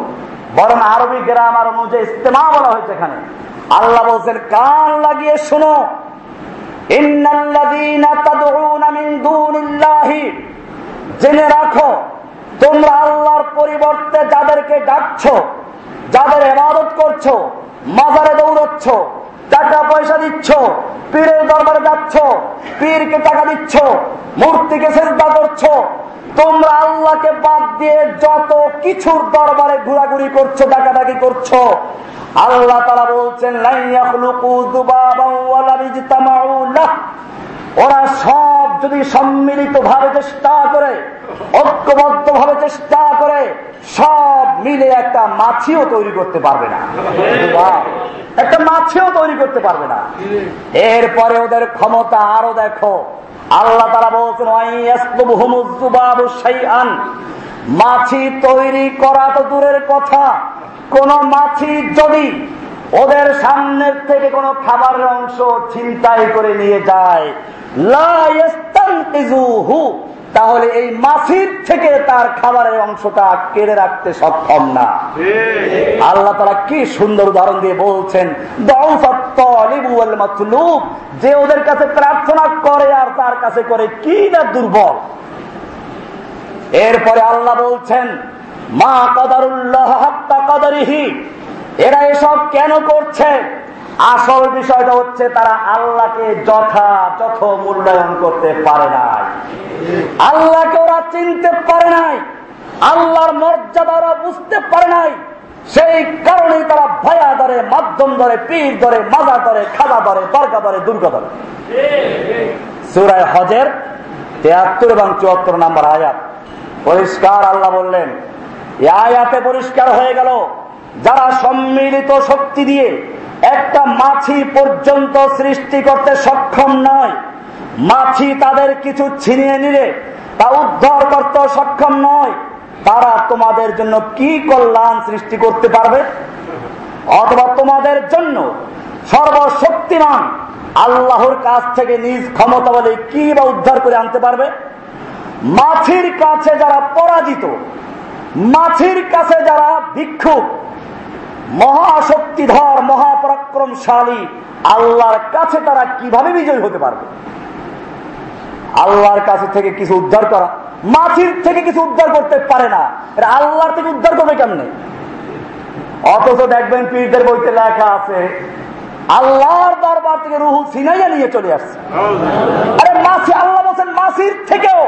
বরং আরবি গ্রামার অনুযায়ী ইস্তেমা বলা হয়েছে এখানে। আল্লাহ বলছেন, কান লাগিয়ে শুনো। জেনে রাখো, তোমরা আল্লাহর পরিবর্তে যাদেরকে ডাকছ, যাদের এবাদত করছ, মাজারে দৌড়চ্ছ টাকা পয়সা দিচ্ছ, পীরের দরবারে যাচ্ছ, পীরকে টাকা দিচ্ছ, মূর্তিকে চেষ্টা করছ, তোমরা আল্লাহকে বাদ দিয়ে যত কিছুর দরবারে ঘোরাঘুরি করছ, ডাকাডাকি করছ, আল্লাহ তারা বলছেন ওরা সব যদি সম্মিলিত ভাবে চেষ্টা করে ঐক্যবদ্ধ ভাবে চেষ্টা করে, সব মিলে একটা মাছিও তৈরি করতে পারবে না। একটা মাছিও তৈরি করতে পারবে না। এরপরে ওদের ক্ষমতা আরও দেখো। আল্লাহ তারা বলছেন মাছি তৈরি করা তো দূরের কথা। কোন মাছি যদি ওদের সামনের থেকে কোনো খাবারের অংশ ছিনতাই করে নিয়ে যায় তাহলে এই মাছির থেকে তার খাবারের অংশটা কেড়ে রাখতে সক্ষম না। আল্লাহ তারা কি সুন্দর উদাহরণ দিয়ে বলছেন যে ওদের কাছে প্রার্থনা করে আর তার কাছে করে কি না দুর্বল। এরপরে আল্লাহ বলছেন মা কদারুল্লাহ কদারিহি এরা এসব কেন করছে? আসল বিষয়টা হচ্ছে তারা আল্লাহকে যথাযথ মূল্যায়ন করতে পারে নাই। আল্লাহকে ওরা চিনতে পারে নাই। আল্লাহর মর্যাদা ওরা বুঝতে পারে নাই। সেই কারণেই তারা ভয়া ধরে, মাধ্যম ধরে, পীর ধরে মাজা ধরে খাদা ধরে, দরগা ধরে, দুর্গা ধরে। সুরায় হজের তেহাত্তর এবং চুয়াত্তর নাম্বার আয়াত। পরিষ্কার আল্লাহ বললেন, এই আয়াতে পরিষ্কার হয়ে গেল, যারা সম্মিলিত শক্তি দিয়ে একটা মাছি পর্যন্ত সৃষ্টি করতে সক্ষম নয়। মাছি তাদের কিছু ছিনিয়ে নিলে তা উদ্ধার করতে সক্ষম নয়। তারা তোমাদের জন্য কি কল্যাণ সৃষ্টি করতে পারবে? অথবা তোমাদের জন্য সর্বশক্তিমান আল্লাহর কাছ থেকে নিজ ক্ষমতা বলে কি বা উদ্ধার করে আনতে পারবে? মাছির কাছে যারা পরাজিত, মাছির কাছে যারা ভিক্ষুক মহাশক্তিধর, মহাপরাক্রমশালী, আল্লাহর কাছে তারা কীভাবে বিজয় হতে পারবে? আল্লাহর কাছে থেকে কিছু উদ্ধার করা মাছির থেকে কিছু উদ্ধার করতে পারে না। আল্লাহর থেকে উদ্ধার করবে কেমনে? অথচ দেখবেন পীরদের বইতে লেখা আছে, আল্লাহর দরবার থেকে রুহু সিনাইয়া নিয়ে চলে আসছে। আরে মাছি আল্লাহ বলছেন মাছির থেকেও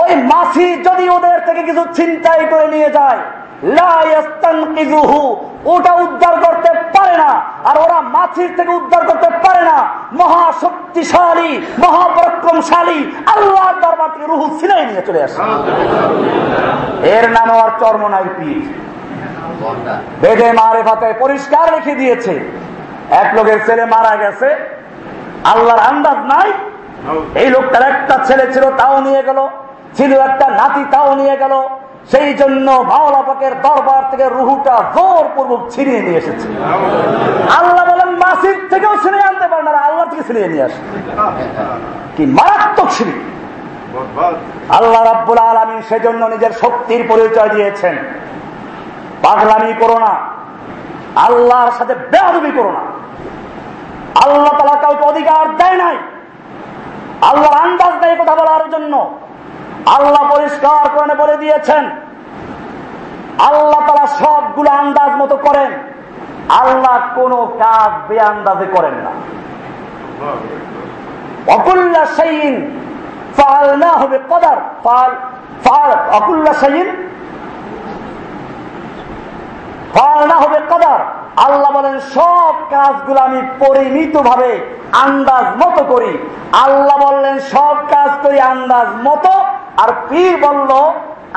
ওই মাছি যদি ওদের থেকে কিছু চিন্তাই করে নিয়ে যায় ওটা উদ্ধার করতে পারে না। আর ওরা মাছির থেকে উদ্ধার করতে পারে না। মহাশক্তিশালী, মহাপরাক্রমশালী, আল্লাহর দরবার থেকে রুহু ছিনাই নিয়ে চলে আসে। এর নাম আর চর্মনাই পীর। বেদে মারে ফাতে পরিষ্কার রেখে দিয়েছে, এক লোকের ছেলে মারা গেছে, আল্লাহর আন্দাজ নাই, এই লোকটার একটা ছেলে ছিল, তাও নিয়ে গেল। ছিল একটা নাতি, তাও নিয়ে গেল। সেই জন্য মাওলা পাকের দরবার থেকে রুহুটা জোর পূর্বক ছিনিয়ে নিয়ে এসেছে। আল্লাহ বলেন, মাসির থেকেও ছিনিয়ে আনতে পারে না আল্লাহ থেকে ছিনিয়ে নিয়ে আসে। কি মারাত্মক সিঁড়ি আল্লাহ রাব্বুল আলমী সেজন্য নিজের শক্তির পরিচয় দিয়েছেন। পাগলামি করো না। আল্লাহর সাথে বেয়াদবি করো না। আল্লাহ তালা কাউকে অধিকার দেয় নাই। আল্লাহর আন্দাজ নেই কথা বলার জন্য। আল্লাহ পরিষ্কার করে বলে দিয়েছেন, আল্লাহ তারা সবগুলো আন্দাজ মতো করেন, আল্লাহ কোন কাজ বে আন্দাজে করেন না। অকুল্লা সেইন ফাল না হবে কদার ফাল ফাল অকুল্লা সেইন ফল না হবে কদার আল্লাহ বলেন, সব কাজগুলো আমি পরিমিত ভাবে আন্দাজ মতো করি। আল্লাহ বললেন, সব কাজ করি আন্দাজ মতো আর পীর বলল,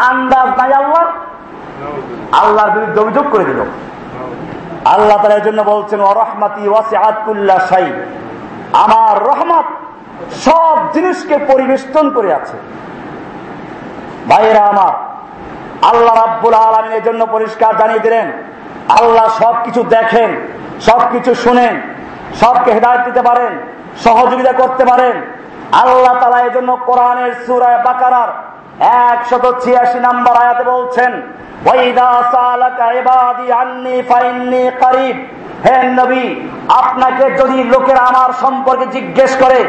আন্দাজ নাই আল্লাহ। আল্লাহর বিরুদ্ধে অভিযোগ করে দিল। আল্লাহ তালা জন্য বলছেন অরহমাতি ওয়াসিআতুল্লাহ সাই আমার রহমত সব জিনিসকে পরিবেষ্টন করে আছে। ভাইরা আমার, আল্লাহ রাব্বুল আলমিনের জন্য পরিষ্কার জানিয়ে দিলেন, আল্লাহ সবকিছু দেখেন, সবকিছু শুনেন, সবকে হেদায়ত দিতে পারেন, সহযোগিতা করতে পারেন আল্লাহ তালা এই জন্য কোরআনের সুরায় বাকারার একশত ছিয়াশি নাম্বার আয়াতে বলছেন আপনাকে যদি লোকের আমার সম্পর্কে জিজ্ঞেস করে,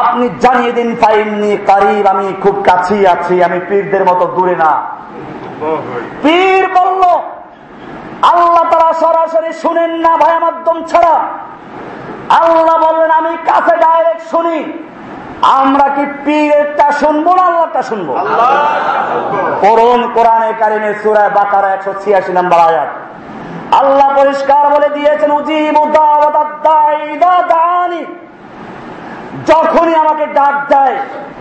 আপনি জানিয়ে দিন ফাইননি কারিব, আমি খুব কাছেই আছি, আমি পীরদের মতো দূরে না। পীর বলল, আল্লাহ তারা সরাসরি শুনেন না ভায়া মাধ্যম ছাড়া। আল্লাহ বললেন, আমি কাছে ডাইরেক্ট শুনি। আমরা কি পীরেরটা শুনব না আল্লাহটা শুনব? করুন কোরআনে কারিমে সুরায় বাকারা একশো ছিয়াশি নম্বর আয়াত। আল্লাহ পরিষ্কার বলে দিয়েছেন যখনই আমাকে ডাক দেয়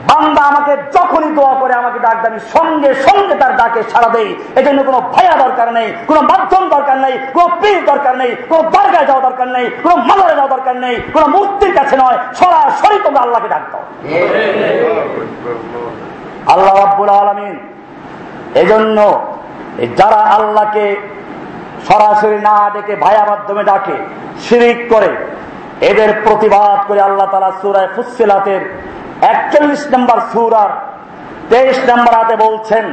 বান্দা আমাকে যখনই দোয়া করে, আমাকে ডাক দেয় সঙ্গে সঙ্গে তার ডাকে সারা দেই। এই জন্য কোনো ভাইয়া দরকার নেই, কোনো মাধ্যম দরকার নেই, কোনো পীর দরকার নেই, কোনো দরগায় যাওয়া দরকার নেই, কোনো মালারে যাওয়া দরকার নেই, কোনো মূর্তির কাছে নয়, সরাসরি তোমরা আল্লাহকে ডাক দাও। আল্লাহ রাব্বুল আলমিন এজন্য যারা আল্লাহকে সরাসরি না ডেকে ভাইয়া মাধ্যমে ডাকে, শিরিক করে, এদের প্রতিবাদ করে আল্লাহ তালা সুরায় ফুসিলাতের একচল্লিশ নম্বর সুরার তেইশ নম্বর হাতে বলছেন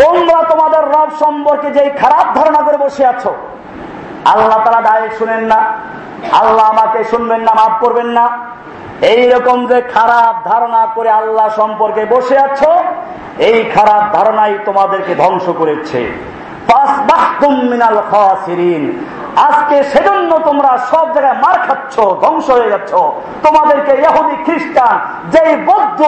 তোমরা তোমাদের রব সম্পর্কে যে খারাপ ধারণা করে বসে আছো, আল্লাহ তারা ডাইরেক্ট শুনেন না, আল্লাহ আমাকে শুনবেন না, মাফ করবেন না। এইরকম যে খারাপ ধারণা করে আল্লাহ সম্পর্কে বসে আছো, এই খারাপ ধারণাই তোমাদেরকে ধ্বংস করেছে। আজকে সেজন্য তোমরা সব জায়গায় মার খাচ্ছ, ধ্বংস হয়ে যাচ্ছ। তোমাদেরকে ইহুদি, খ্রিস্টান যে বৌদ্ধ,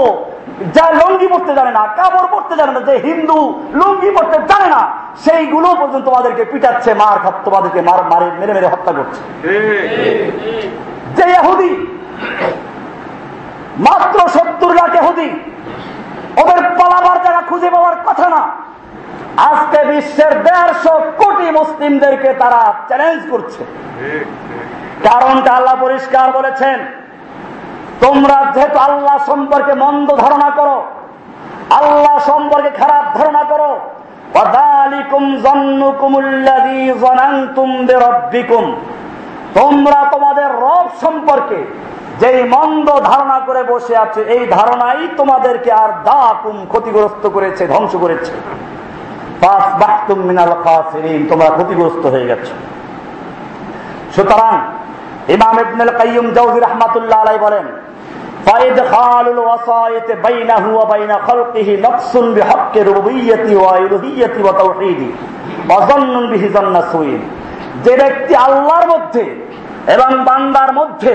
যা লঙ্গি পড়তে জানে না, কাপড় পড়তে জানে না, যে হিন্দু লুঙ্গি পড়তে জানে না, সেইগুলো পর্যন্ত তোমাদেরকে পিটাচ্ছে, মার খাত তোমাদেরকে মার, মারে, মেরে মেরে হত্যা করছে। যে ইহুদি, মাত্র সত্তর লাখ এহুদি ওদের পালাবার জায়গা খুঁজে পাওয়ার কথা না আজকে বিশ্বের দেড়শো কোটি মুসলিমদেরকে তারা চ্যালেঞ্জ করছে। কারণটা আল্লাহ পরিষ্কার বলেছেন, তোমরা যেহেতু আল্লাহ সম্পর্কে মন্দ ধারণা করো, আল্লাহ সম্পর্কে খারাপ ধারণা করো তোমরা তোমাদের রব সম্পর্কে যেই মন্দ ধারণা করে বসে আছে, এই ধারণাই তোমাদেরকে আর দা কুম ক্ষতিগ্রস্ত করেছে, ধ্বংস করেছে। তোমরা ক্ষতিগ্রস্ত হয়ে গেছো। সুতরাং ইমাম ইবনুল কাইয়ুম জাওজি রাহমাতুল্লাহ আলাইহি বলেন ওয়াসায়েতে বাইনাহু ওয়া বাইনা খালকিহি নাফসুন বিহাক্কি ওয়া ওয়া তাওহীদি, ওয়া বিহি জান্নাত সুইন যে ব্যক্তি আল্লাহর মধ্যে এবং বান্দার মধ্যে,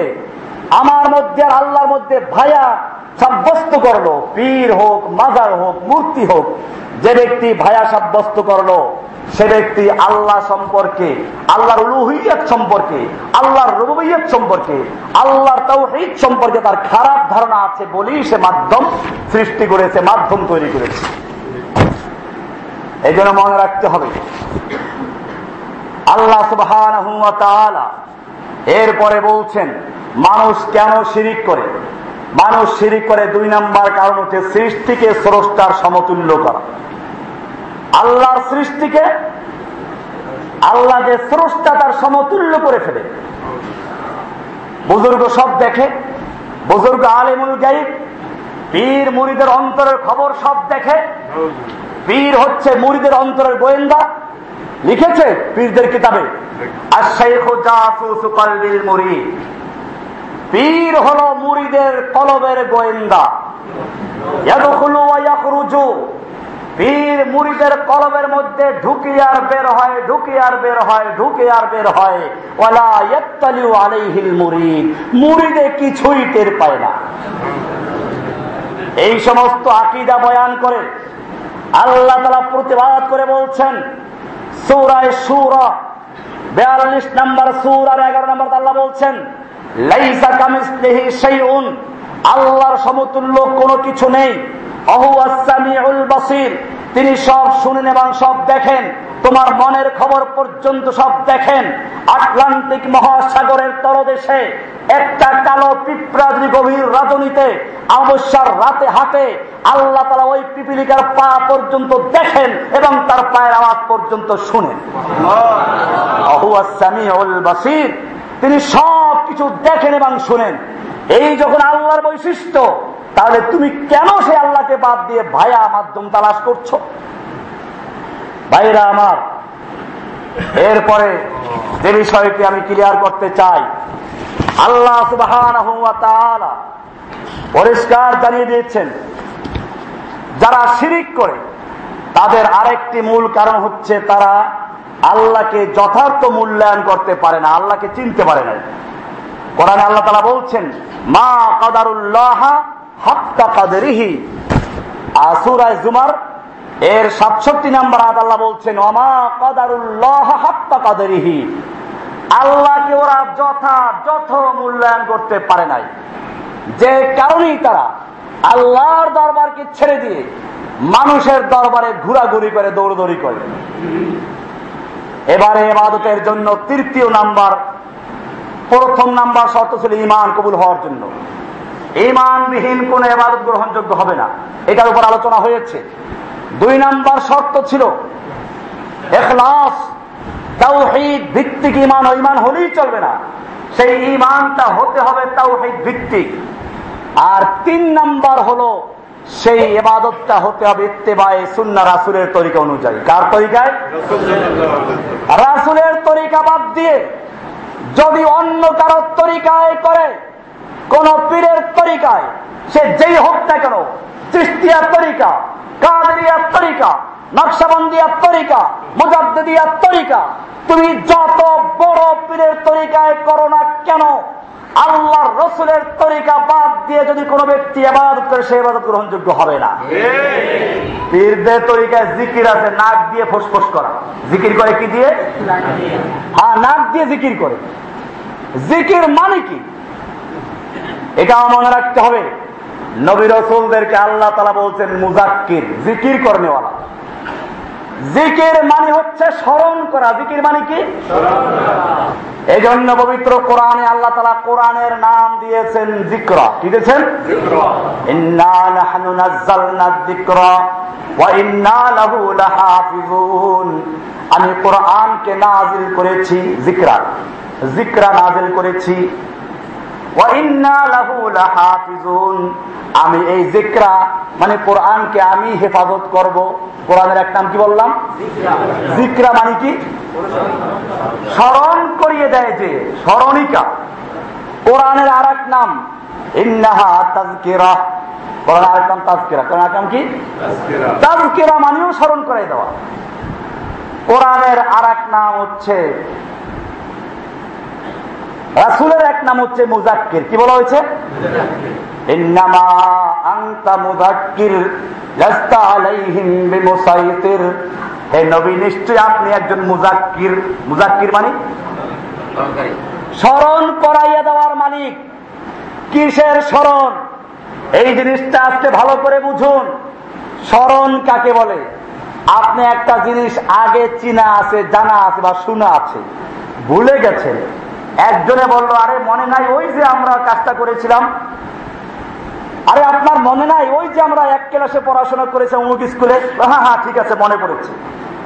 আমার মধ্যে আর আল্লাহর মধ্যে ভায়া সাব্যস্ত করল। পীর হোক, মাজার হোক, মূর্তি হোক, যে ব্যক্তি ভায়া সাব্যস্ত করল, সে ব্যক্তি আল্লাহ সম্পর্কে, আল্লাহর উলুহিয়ত সম্পর্কে, আল্লাহর রুবইয়ত সম্পর্কে, আল্লাহর তৌহিদ সম্পর্কে তার খারাপ ধারণা আছে বলেই সে মাধ্যম সৃষ্টি করেছে, মাধ্যম তৈরি করেছে। এই জন্য মনে রাখতে হবে, আল্লাহ সুবহান এরপরে বলছেন, মানুষ কেন শিরিক করে? মানুষ শিরিক করে দুই নাম্বার কারণ হচ্ছে সৃষ্টিকে স্রষ্টার সমতুল্য করা। আল্লাহর সৃষ্টিকে আল্লাহ যে স্রষ্টা তার সমতুল্য করে ফেলে। বুজুর্গ সব দেখে, বুজুর্গ আলিমুল গাইব, পীর মুড়িদের অন্তরের খবর সব দেখে। পীর হচ্ছে মুড়িদের অন্তরের গোয়েন্দা। লিখেছে পীরদের কিতাবে আর শেখ মুড়ি পীর হল মুড়িদের কলবের গোয়েন্দা। পীর মুড়িদের কলবের মধ্যে ঢুকি আর বের হয় ঢুকি আর বের হয় ঢুকে আর বের হয়। ওলা আলাইহিল মুরিদ। মুড়িদে কিছুই টের পায় না। এই সমস্ত আকিদা বয়ান করে আল্লাহ তালা প্রতিবাদ করে বলছেন, সৌরায় সুরা, বেয়াল্লিশ নাম্বার সুর আর এগারো নাম্বার আল্লাহ বলছেন আল্লাহর সমতুল্য কোনো কিছু নেই। বাসির। তিনি সব শুনেন এবং সব দেখেন। তোমার মনের খবর পর্যন্ত সব দেখেন। আটলান্টিক মহাসাগরের তলদেশে একটা কালো পিঁপড়া যদি গভীর রাজনীতে অবস্যার রাতে হাতে আল্লাহ তালা ওই পিপিলিকার পা পর্যন্ত দেখেন এবং তার পায়ের আওয়াজ পর্যন্ত শুনেন। বাসির। তিনি সব কিছু দেখেন এবং শুনেন। এই যখন আল্লাহর বৈশিষ্ট্য, তাহলে তুমি কেন সে আল্লাহকে বাদ দিয়ে ভায়া মাধ্যম তালাশ করছ? ভাইরা আমার, এরপরে যে বিষয়টি আমি ক্লিয়ার করতে চাই, আল্লাহ পরিষ্কার জানিয়ে দিয়েছেন, যারা শিরিক করে, তাদের আরেকটি মূল কারণ হচ্ছে তারা আল্লাহকে যথার্থ মূল্যায়ন করতে পারে না, আল্লাহকে চিনতে পারে না। কোরআনে আল্লাহ তালা বলছেন, মা কাদারুল্লাহ হাক্কা কাদেরিহি। আসুরায় জুমার এর সাতষট্টি নাম্বার আদ আল্লাহ বলছেন অমা কাদারুল্লাহ হাক্কা কাদেরিহি। আল্লাহকে ওরা যথা, যথ মূল্যায়ন করতে পারে নাই। যে কারণেই তারা আল্লাহর দরবারকে ছেড়ে দিয়ে মানুষের দরবারে ঘোরাঘুরি করে, দৌড়দৌড়ি করে। এবারে এবাদতের জন্য তৃতীয় নাম্বার, প্রথম নাম্বার শর্ত ছিল ইমান কবুল হওয়ার জন্য। ইমানবিহীন কোন এবাদত গ্রহণযোগ্য হবে না। এটার উপর আলোচনা হয়েছে। দুই নাম্বার শর্ত ছিল এখলাস। তাওহিদ ভিত্তিক ইমান ইমান হলেই চলবে না। সেই ইমানটা হতে হবে তাওহিদ ভিত্তিক। আর তিন নাম্বার হলো সেই এবাদতটা হতে হবে ইত্তেবায় সুন্না রাসুলের তরিকা অনুযায়ী। কার তরিকায়? রাসুলের তরিকা বাদ দিয়ে যদি অন্য কারোর তরিকায় করে, কোন পীরের তরিকায়, সে যেই হোক না কেন তৃষ্টিয়ার তরিকা, কাদেরিয়ার তরিকা, নকশাবন্দিয়ার তরিকা মুজাদ্দিয়ার তরিকা, তুমি যত বড় পীরের তরিকায় করো না কেন আল্লাহ রসুলের তরিকা বাদ দিয়ে যদি কোনো ব্যক্তি আবাদত করে, সে আবাদত গ্রহণযোগ্য হবে না। পীরদের তরিকায় জিকির আছে, নাক দিয়ে ফোসফোস করা। জিকির করে কি দিয়ে? হ্যাঁ নাক দিয়ে জিকির করে। জিকির মানে কি? এটা মনে রাখতে হবে। নবী রসুলদেরকে আল্লাহ তালা বলছেন, মুজাক্কির, জিকির করনেওয়ালা। জিকির মানে হচ্ছে স্মরণ করা। জিকির মানে কি? এই জন্য পবিত্র কোরআনে আল্লাহ তালা কোরআনের নাম দিয়েছেন জিক্রা। কি দিয়েছেন? আমি কোরআনকে নাজিল করেছি জিক্রা জিক্রা নাজিল করেছি। আমি এই জিক্রা মানে কোরআনকে আমি হেফাজত করব। কোরআনের এক নাম কি বললাম? জিক্রা। মানে কি? স্মরণ করিয়ে দেয় যে স্মরণিকা। কোরআনের আর এক নাম ইন্নাহা তাজকিরা। কোরআন আরেক নাম তাজকিরা। কোরআন নাম কি? তাজকিরা। মানেও স্মরণ করে দেওয়া। কোরআনের আর এক নাম হচ্ছে রাসুলের এক নাম হচ্ছে মুজাক্কির। কি বলা হয়েছে? নিশ্চয় আপনি একজন মুজাক্কির। মুজাক্কির মানে? স্মরণ করাইয়া দেওয়ার মালিক। কিসের স্মরণ? এই জিনিসটা আজকে ভালো করে বুঝুন। স্মরণ কাকে বলে? আপনি একটা জিনিস আগে চিনা আছে জানা আছে বা শোনা আছে ভুলে গেছেন একজনে বলল আরে মনে নাই ওই যে আমরা কাজটা করেছিলাম? আরে আপনার মনে নাই ওই যে আমরা এক ক্লাসে পড়াশোনা করেছি অমুক স্কুলে? হ্যাঁ হ্যাঁ ঠিক আছে মনে পড়েছে।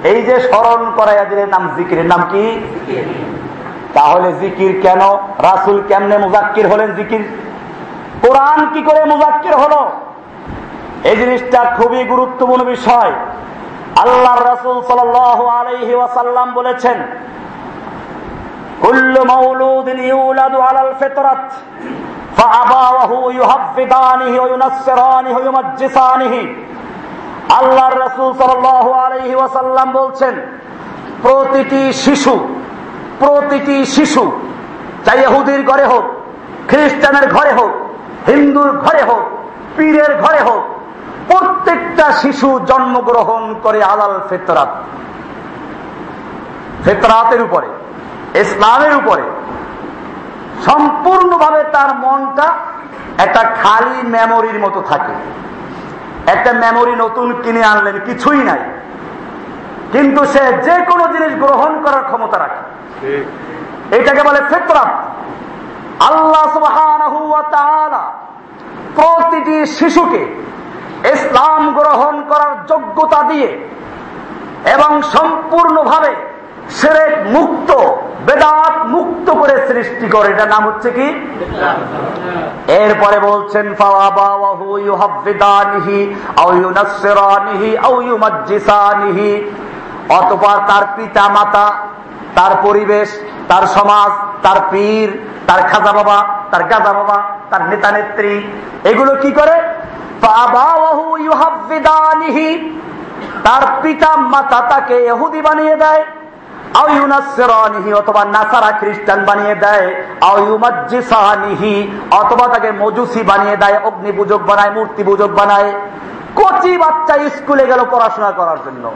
এই যে স্মরণ করাইয়া দিলেন নাম জিকিরের নাম কি? তাহলে জিকির কেন? রাসুল কেমনে মুজাক্কির হলেন জিকির? কোরআন কি করে মুজাক্কির হলো? এই জিনিসটা খুবই গুরুত্বপূর্ণ বিষয়। আল্লাহ রাসুল সাল আলহি ওয়াসাল্লাম বলেছেন কুল্লু মৌলুদিন ইউলাদু আলাল ফিতরাত فأباوه يحفظانه وينصرانه ويمجسانه আল্লাহর রাসূল সাল্লাল্লাহু আলাইহি ওয়াসাল্লাম বলছেন প্রতিটি শিশু প্রতিটি শিশু চাই ইহুদির ঘরে হোক খ্রিস্টানের ঘরে হোক হিন্দুর ঘরে হোক পীরের ঘরে হোক প্রত্যেকটা শিশু জন্মগ্রহণ করে আলাল ফেতরাত ফেতরাতের উপরে ইসলামের উপরে সম্পূর্ণভাবে তার মনটা একটা খালি মেমোরির মতো থাকে। একটা মেমোরি নতুন কিনে আনলেন কিছুই নাই। কিন্তু সে যে কোনো জিনিস গ্রহণ করার ক্ষমতা রাখে। এটাকে বলে ফেতরাত। আল্লাহ প্রতিটি শিশুকে ইসলাম গ্রহণ করার যোগ্যতা দিয়ে এবং সম্পূর্ণভাবে সেরেক মুক্ত, বেদাত মুক্ত করে সৃষ্টি করে। এটা নাম হচ্ছে কি? এরপরে বলছেন অতপর তার পিতা মাতা তার পরিবেশ, তার সমাজ, তার পীর, তার খাজা বাবা, তার গাজা বাবা, তার নেতা নেত্রী, এগুলো কি করে? তার পিতা মাতা তাকে এহুদি বানিয়ে দেয়। অথবা নাসারা খ্রিস্টান বানিয়ে দেয়। অথবা তাকে মজুসি বানিয়ে দেয় অগ্নি পূজক বানায় মূর্তি পূজক বানায়। কচি বাচ্চা স্কুলে গেল পড়াশোনা করার জন্য।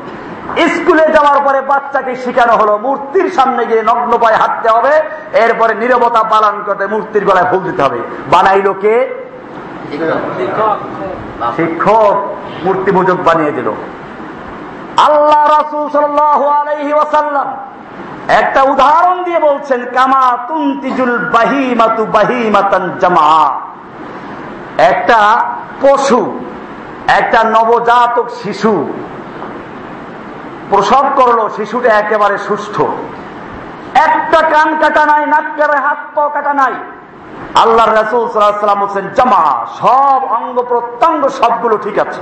স্কুলে যাওয়ার পরে বাচ্চাকে শিখানো হলো মূর্তির সামনে গিয়ে নগ্ন পায়ে হাঁটতে হবে এরপরে নিরবতা পালন করতে মূর্তির গলায় ফুল দিতে হবে। বানাইলো কে? শিক্ষক। মূর্তি পূজক বানিয়ে দিল। আল্লাহ রাসুল সাল্লাহি ওয়াসাল্লাম একটা উদাহরণ দিয়ে বলছেন, কামা তুন্তিজুল বাহিমাতু বাহিমাতান জামা একটা পশু, একটা নবজাতক শিশু প্রসব করল, শিশুটা একেবারে সুস্থ। একটা কান কাটা নাই, নাক হাত পা কাটা নাই। আল্লাহ রাসুল সাল্লাম বলছেন জামা সব অঙ্গ প্রত্যঙ্গ সবগুলো ঠিক আছে।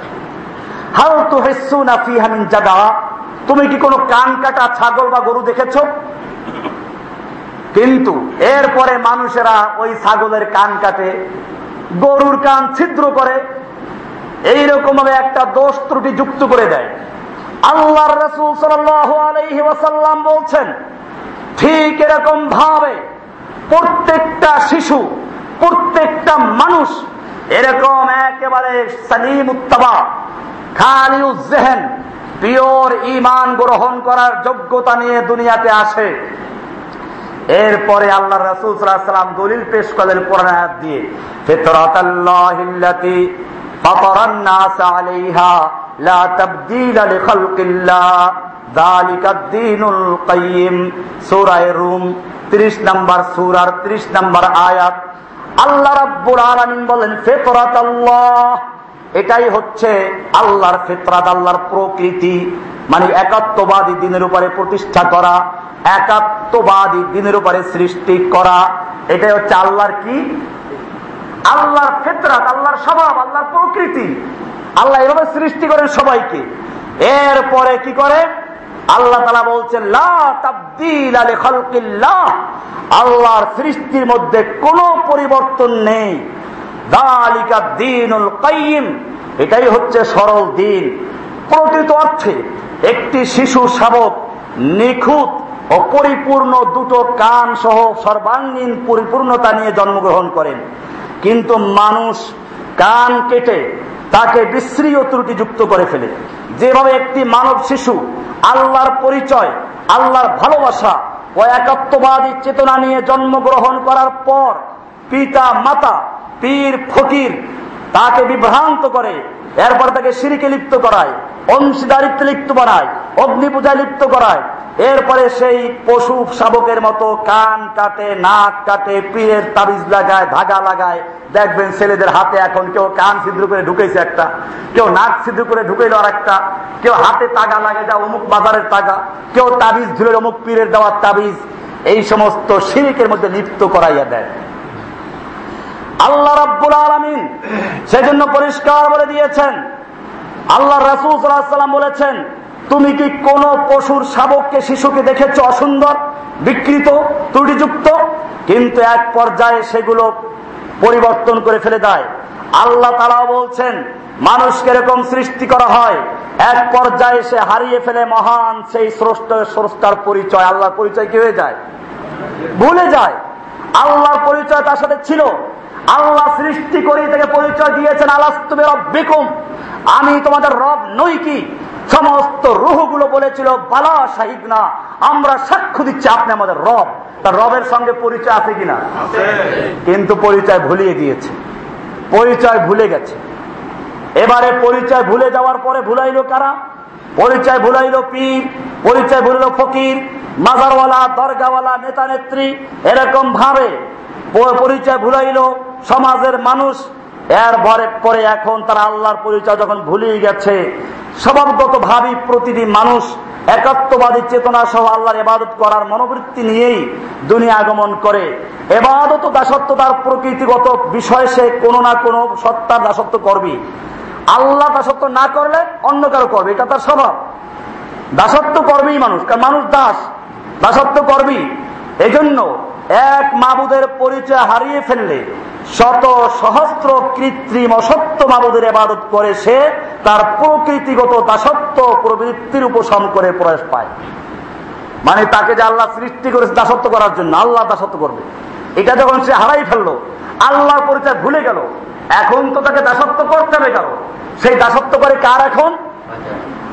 তুমি কি কোনো কান কাটা ছাগল বা গরু দেখেছ? কিন্তু এরপরে মানুষেরা ওই ছাগলের কান কাটে, গরুর কান ছিদ্র করে এইরকম ভাবে একটা দোষ ত্রুটি যুক্ত করে দেয়। আল্লাহর রসুল ওয়াসাল্লাম বলছেন, ঠিক এরকম ভাবে প্রত্যেকটা শিশু, প্রত্যেকটা মানুষ এরকম একেবারে সালিম উত্তাবা খালি উজ্জেহেন পিওর ইমান গ্রহণ করার যোগ্যতা নিয়ে দুনিয়াতে আসে। এরপরে আল্লাহ রসুল দলিল পেশ করলেন কোরআন দিয়ে। কাইয়্যিম সূরা রুম 30 নম্বর সূরার 30 নম্বর আয়াত। আল্লাহ রাব্বুল আলামিন বলেন, ফিতরাতাল্লাহ। এটাই হচ্ছে আল্লাহর ফিতরাত, আল্লাহর প্রকৃতি। মানে একাত্মবাদী দিনের উপরে প্রতিষ্ঠা করা, একাত্মবাদী দিনের উপরে সৃষ্টি করা। এটাই হচ্ছে আল্লাহর কি? আল্লাহর ফেতরাত, আল্লাহর স্বভাব, আল্লাহর প্রকৃতি। আল্লাহ এভাবে সৃষ্টি করেন সবাইকে। এরপরে কি করে? আল্লাহ তালা বলছেন আল্লাহর সৃষ্টির মধ্যে কোনো পরিবর্তন নেই। এটাই হচ্ছে সরল দিন। প্রকৃত অর্থে একটি শিশু শাবক নিখুঁত ও পরিপূর্ণ দুটো কান সহ সর্বাঙ্গীন পরিপূর্ণতা নিয়ে জন্মগ্রহণ করেন। কিন্তু মানুষ কান কেটে তাকে বিশ্রী ও ত্রুটিযুক্ত করে ফেলে। যেভাবে একটি মানব শিশু আল্লাহর পরিচয়, আল্লাহর ভালোবাসা ও একাত্মবাদী চেতনা নিয়ে জন্মগ্রহণ করার পর পিতা, মাতা, পীর, ফকির তাকে বিভ্রান্ত করে, এরপর তাকে সিঁড়িকে লিপ্ত করায়, অংশীদারিত্বে লিপ্ত বানায় অগ্নি পূজায় লিপ্ত করায়। এরপরে সেই পশু শাবকের মতো কান কাটে, নাক কাটে, পীরের তাবিজ লাগায়, ধাগা লাগায়। দেখবেন ছেলেদের হাতে এখন কেউ কান ছিদ্র করে ঢুকেছে একটা, কেউ নাক ছিদ্র করে ঢুকেল আর একটা কেউ হাতে তাগা লাগে যা অমুক বাজারের তাগা, কেউ তাবিজ ধুলে অমুক পীরের দেওয়ার তাবিজ। এই সমস্ত শিরিকের মধ্যে লিপ্ত করাইয়া দেয়। আল্লাহ রাব্বুল আলমিন সেজন্য পরিষ্কার বলে দিয়েছেন। আল্লাহ রাসুল সাল্লাম বলেছেন, তুমি কি কোন পশুর শাবককে, শিশুকে দেখেছ অসুন্দর, বিকৃত, ত্রুটিযুক্ত? কিন্তু এক পর্যায়ে সেগুলো পরিবর্তন করে ফেলে দেয়। আল্লাহ তারাও বলছেন, মানুষকে এরকম সৃষ্টি করা হয়, এক পর্যায়ে সে হারিয়ে ফেলে মহান সেই স্রষ্ট, স্রষ্টার পরিচয়। আল্লাহর পরিচয় কি হয়ে যায়? ভুলে যায়। আল্লাহর পরিচয় তার সাথে ছিল। আল্লাহ সৃষ্টি করে তাকে পরিচয় দিয়েছেন আলাস্তবে রব্বিকুম। আমি তোমাদের রব নই কি? সমস্ত রুহগুলো বলেছিল বালা শাহিদ না আমরা সাক্ষ্য দিচ্ছি আপনি আমাদের রব। তার রবের সঙ্গে পরিচয় আছে কিনা? কিন্তু পরিচয় ভুলিয়ে দিয়েছে। পরিচয় ভুলে গেছে। এবারে পরিচয় ভুলে যাওয়ার পরে ভুলাইল কারা? পরিচয় ভুলাইল পীর পরিচয় ভুলিল ফকির মাজারওয়ালা দরগাওয়ালা নেতা নেত্রী এরকম ভাবে পরিচয় ভুলাইল। সমাজের মানুষ এর ভরে পরে এখন তারা আল্লাহর পরিচয় যখন ভুলিয়ে গেছে, স্বভাবগত ভাবি প্রতিটি মানুষ একাত্মবাদী চেতনা সহ আল্লাহর এবাদত করার মনোবৃত্তি নিয়েই দুনিয়া আগমন করে। এবাদত দাসত্ব তার প্রকৃতিগত বিষয় সে কোনো না কোনো সত্তার দাসত্ব করবি আল্লাহ দাসত্ব না করলে অন্য কারও করবে, এটা তার স্বভাব। দাসত্ব করবেই মানুষ, কারণ মানুষ দাস, দাসত্ব করবি এজন্য এক মাবুদের পরিচয় হারিয়ে ফেললে শত সহস্র কৃত্রিম অসত্য মাবুদের এবাদত করে সে তার প্রকৃতিগত দাসত্ব, প্রবৃত্তির উপশম করে প্রয়াস পায়। মানে তাকে যে আল্লাহ সৃষ্টি করেছে দাসত্ব করার জন্য, আল্লাহ দাসত্ব করবে। এটা যখন সে হারাই ফেলল, আল্লাহর পরিচয় ভুলে গেল, এখন তো তাকে দাসত্ব করতে হবে কেন সেই দাসত্ব করে কার এখন?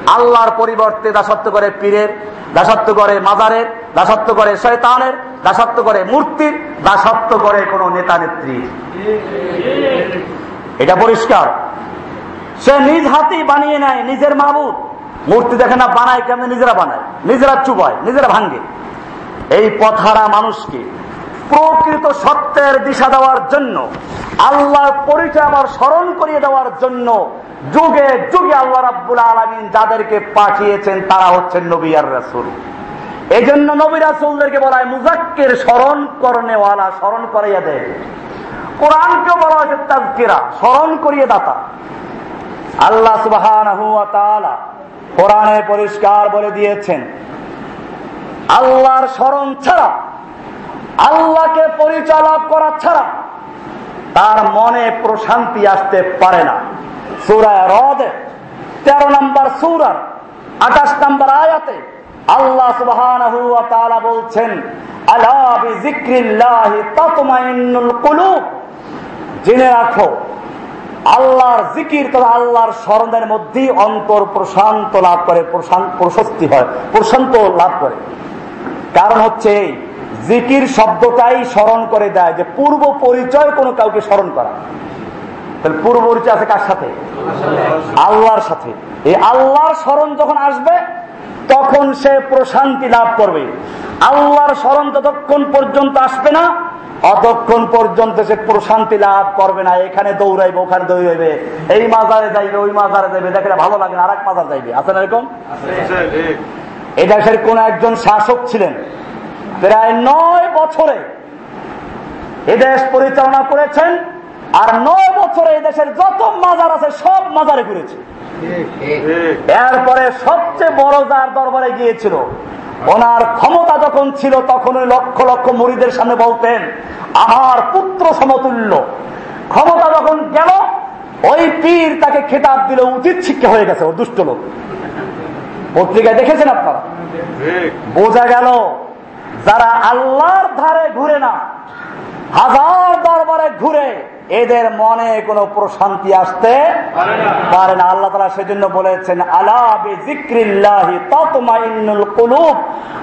আল্লাহর পরিবর্তে দাসত্ব করে পীরের, দাসত্ব করে মাজারের, দাসত্ব করে শয়তানের, দাসত্ব করে মূর্তির, দাসত্ব করে কোন নেতা নেত্রী। এটা পরিষ্কার। সে নিজ হাতেই বানিয়ে নেয় নিজের মাবুদ মূর্তি দেখে না বানায়, কেমন নিজেরা বানায়? নিজেরা চুবায়, নিজেরা ভাঙ্গে। এই পথারা মানুষকে প্রকৃত সত্যের দিশা দেওয়ার জন্য, আল্লাহর পরিচয় আবার স্মরণ করিয়ে দেওয়ার জন্য যুগে যুগে আল্লাহ রাব্বুল আলমিন যাদেরকে পাঠিয়েছেন, তারা হচ্ছেন নবী আর রাসুল। এই জন্য নবী রাসুলদেরকে বলা হয় মুজাক্কের স্মরণ করণেওয়ালা স্মরণ করাইয়া দেয়। কোরআনকে বলা হয়েছে তাজকিরা, স্মরণ করিয়ে দাতা। আল্লাহ সুবাহ কোরআনে পরিষ্কার বলে দিয়েছেন, আল্লাহর স্মরণ ছাড়া, আল্লাহকে পরিচালক করা ছাড়া তার মনে প্রশান্তি আসতে পারে না। সুরায় হ্রদে তেরো নম্বর সুরার আঠাশ নম্বর আয়াতে আল্লাহ সুবাহ বলছেন জেনে রাখো, আল্লাহর জিকির তথা আল্লাহর স্মরণের মধ্যেই অন্তর প্রশান্ত লাভ করে প্রশস্তি হয়, প্রশান্ত লাভ করে। কারণ হচ্ছে জিকির শব্দটাই স্মরণ করে দেয় যে পূর্ব পরিচয় কোনো কাউকে স্মরণ করা। তাহলে পূর্ব পরিচয় আছে কার সাথে? আল্লাহর সাথে। এই আল্লাহর স্মরণ যখন আসবে, তখন সে প্রশান্তি লাভ করবে। আল্লাহর স্মরণ যতক্ষণ পর্যন্ত আসবে না, অতক্ষণ পর্যন্ত সে প্রশান্তি লাভ করবে না। এখানে দৌড়াইবে, ওখানে দৌড়াইবে। এই মাজারে যাইবে, ওই মাজারে যাইবে। দেখলে ভালো লাগে না আর এক মাজার যাইবে। আছে না এরকম? এই দেশের কোন একজন শাসক ছিলেন। প্রায় নয় বছরে এদেশ পরিচালনা করেছেন, আর নয় বছরে এদেশের যত মাজার আছে, সব মাজারে ঘুরেছে। এরপরে সবচেয়ে বড় যার দরবারে গিয়েছিল, ওনার ক্ষমতা যখন ছিল, তখন লক্ষ লক্ষ মুড়িদের সামনে বলতেন, আমার পুত্র সমতুল্য। ক্ষমতা যখন গেল, ওই পীর তাকে খেতাব দিল, উচিত শিক্ষা হয়ে গেছে, ও দুষ্ট লোক। পত্রিকায় দেখেছেন আপনারা? বোঝা গেল, যারা আল্লাহর ধারে ঘুরে না, হাজার দরবারে ঘুরে এদের মনে কোনো প্রশান্তি আসতে পারে না। আল্লাহ তালা সেজন্য বলেছেন কুলুব।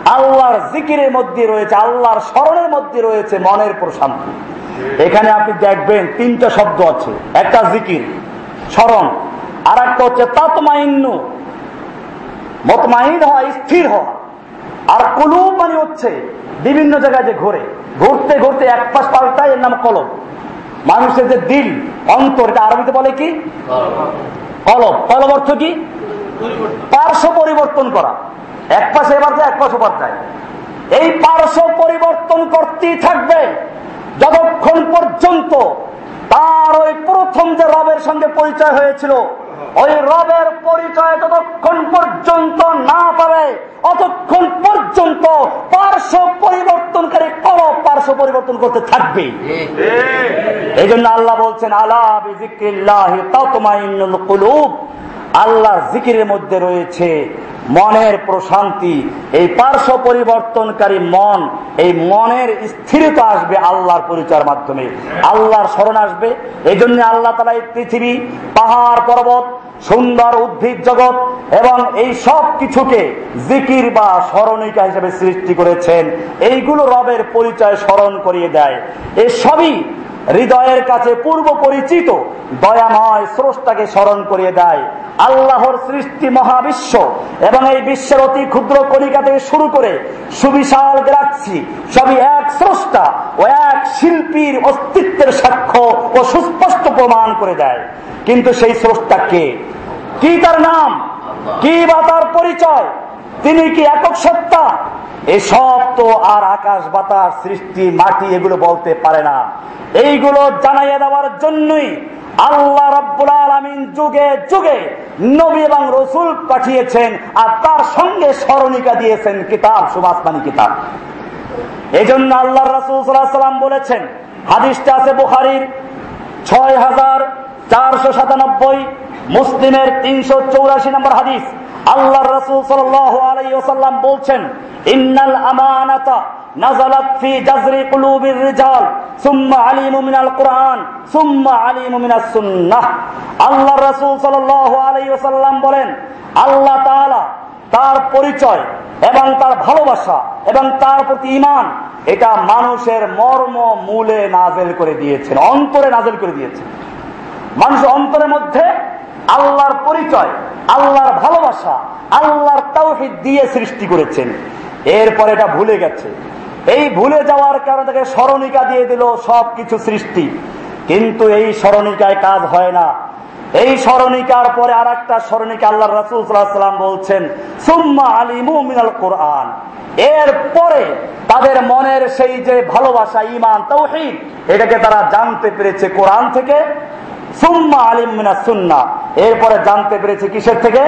আল্লাহর জিকিরের মধ্যে রয়েছে, আল্লাহর স্মরণের মধ্যে রয়েছে মনের প্রশান্তি। এখানে আপনি দেখবেন তিনটা শব্দ আছে। একটা জিকির, স্মরণ আর একটা হচ্ছে তৎমাইন্নু মতমাইন হওয়া, স্থির হওয়া। আর কলুব মানে হচ্ছে বিভিন্ন জায়গায় যে ঘোরে। ঘুরতে ঘুরতে এক পাশ পাল্টায় এর নাম কলম মানুষের যে দিল, অন্তর, এটা আরবিতে বলে কি? কলব কলব অর্থ কি? পার্শ্ব পরিবর্তন করা। এক পাশে এবার যায়, এক পাশে এবার যায়। এই পার্শ্ব পরিবর্তন করতেই থাকবে যতক্ষণ পর্যন্ত তার ওই প্রথম যে রবের সঙ্গে পরিচয় হয়েছিল ওই রবের পরিচয় ততক্ষণ পর্যন্ত না পারে অতক্ষণ পর্যন্ত পার্শ্ব পরিবর্তনকারী কর পার্শ্ব পরিবর্তন করতে থাকবে। এই জন্য আল্লাহ বলছেন আল্লাহ আল্লাহর জিকিরের মধ্যে রয়েছে মনের প্রশান্তি, এই পার্শ্ব পরিবর্তনকারী মন, এই মনের স্থিরতা আসবে আল্লাহর পরিচয়ের মাধ্যমে। আল্লাহর স্মরণ আসবে। এই জন্য আল্লাহ তালা এই পৃথিবী, পাহাড়, পর্বত, সুন্দর, উদ্ভিদ, জগৎ এবং এই সব কিছুকে জিকির বা স্মরণিকা হিসেবে সৃষ্টি করেছেন। এইগুলো রবের পরিচয় স্মরণ করিয়ে দেয়। এই সবই হৃদয়ের কাছে পূর্ব পরিচিত, দয়াময় স্রষ্টাকে স্মরণ করিয়ে দেয়। আল্লাহর সৃষ্টি মহাবিশ্ব এবং এই বিশ্বের অতি ক্ষুদ্র কণিকা থেকে শুরু করে সুবিশাল গ্যালাক্সি, সবই এক স্রষ্টা ও এক শিল্পীর অস্তিত্বের সাক্ষ্য ও সুস্পষ্ট প্রমাণ করে দেয়। কিন্তু সেই স্রষ্টা কে? কি তার নাম? কি বা তার পরিচয়? তিনি কি একক সত্তা? এসব তো আর আকাশ বাতাস, সৃষ্টি, মাটি এগুলো বলতে পারে না। এইগুলো জানাইয়ে দেওয়ার জন্যই আল্লাহ যুগে যুগে নবী এবং রসুল পাঠিয়েছেন আর তার সঙ্গে স্মরণিকা দিয়েছেন কিতাব, সুবাসমানি কিতাব। এই জন্য আল্লাহ রসুল সাল্লাম বলেছেন, হাদিসটা আছে বুখারির ছয় হাজার চারশো সাতানব্বই, মুসলিমের তিনশো চৌরাশি নম্বর হাদিস। আল্লাহ রসুল সাল্লাম বলছেন, ইন্নাল আমানাতা নাজালাত ফি জাজরি কুলুবির রিজাল, সুম্মা আলিমু মিনাল কুরআন, সুম্মা আলিমু মিনাস সুন্নাহ। আল্লাহ রাসূল সাল্লাল্লাহু আলাইহি ওয়াসাল্লাম বলেন, আল্লাহ তাআলা তার পরিচয় এবং তার ভালোবাসা এবং তার প্রতি ইমান এটা মানুষের মর্ম মূলে নাজেল করে দিয়েছেন, অন্তরে নাজেল করে দিয়েছেন। মানুষ অন্তরের মধ্যে আল্লাহর পরিচয় আল্লাহর ভালোবাসা, আল্লাহর তাওহিদ দিয়ে সৃষ্টি করেছেন। এরপর এটা ভুলে গেছে। এই ভুলে যাওয়ার কারণে তাকে স্মরণিকা দিয়ে দিল সব কিছু সৃষ্টি। কিন্তু এই স্মরণিকায় কাজ হয় না। এই স্মরণিকার পরে আর একটা স্মরণিকা আল্লাহ রাসুলাম বলছেন, সুম্মা কোরআন। এর পরে তাদের মনের সেই যে ভালোবাসা ইমান তৌহিদ এটাকে তারা জানতে পেরেছে কোরআন থেকে। এরপরে জানতে পেরেছে কিসের থেকে?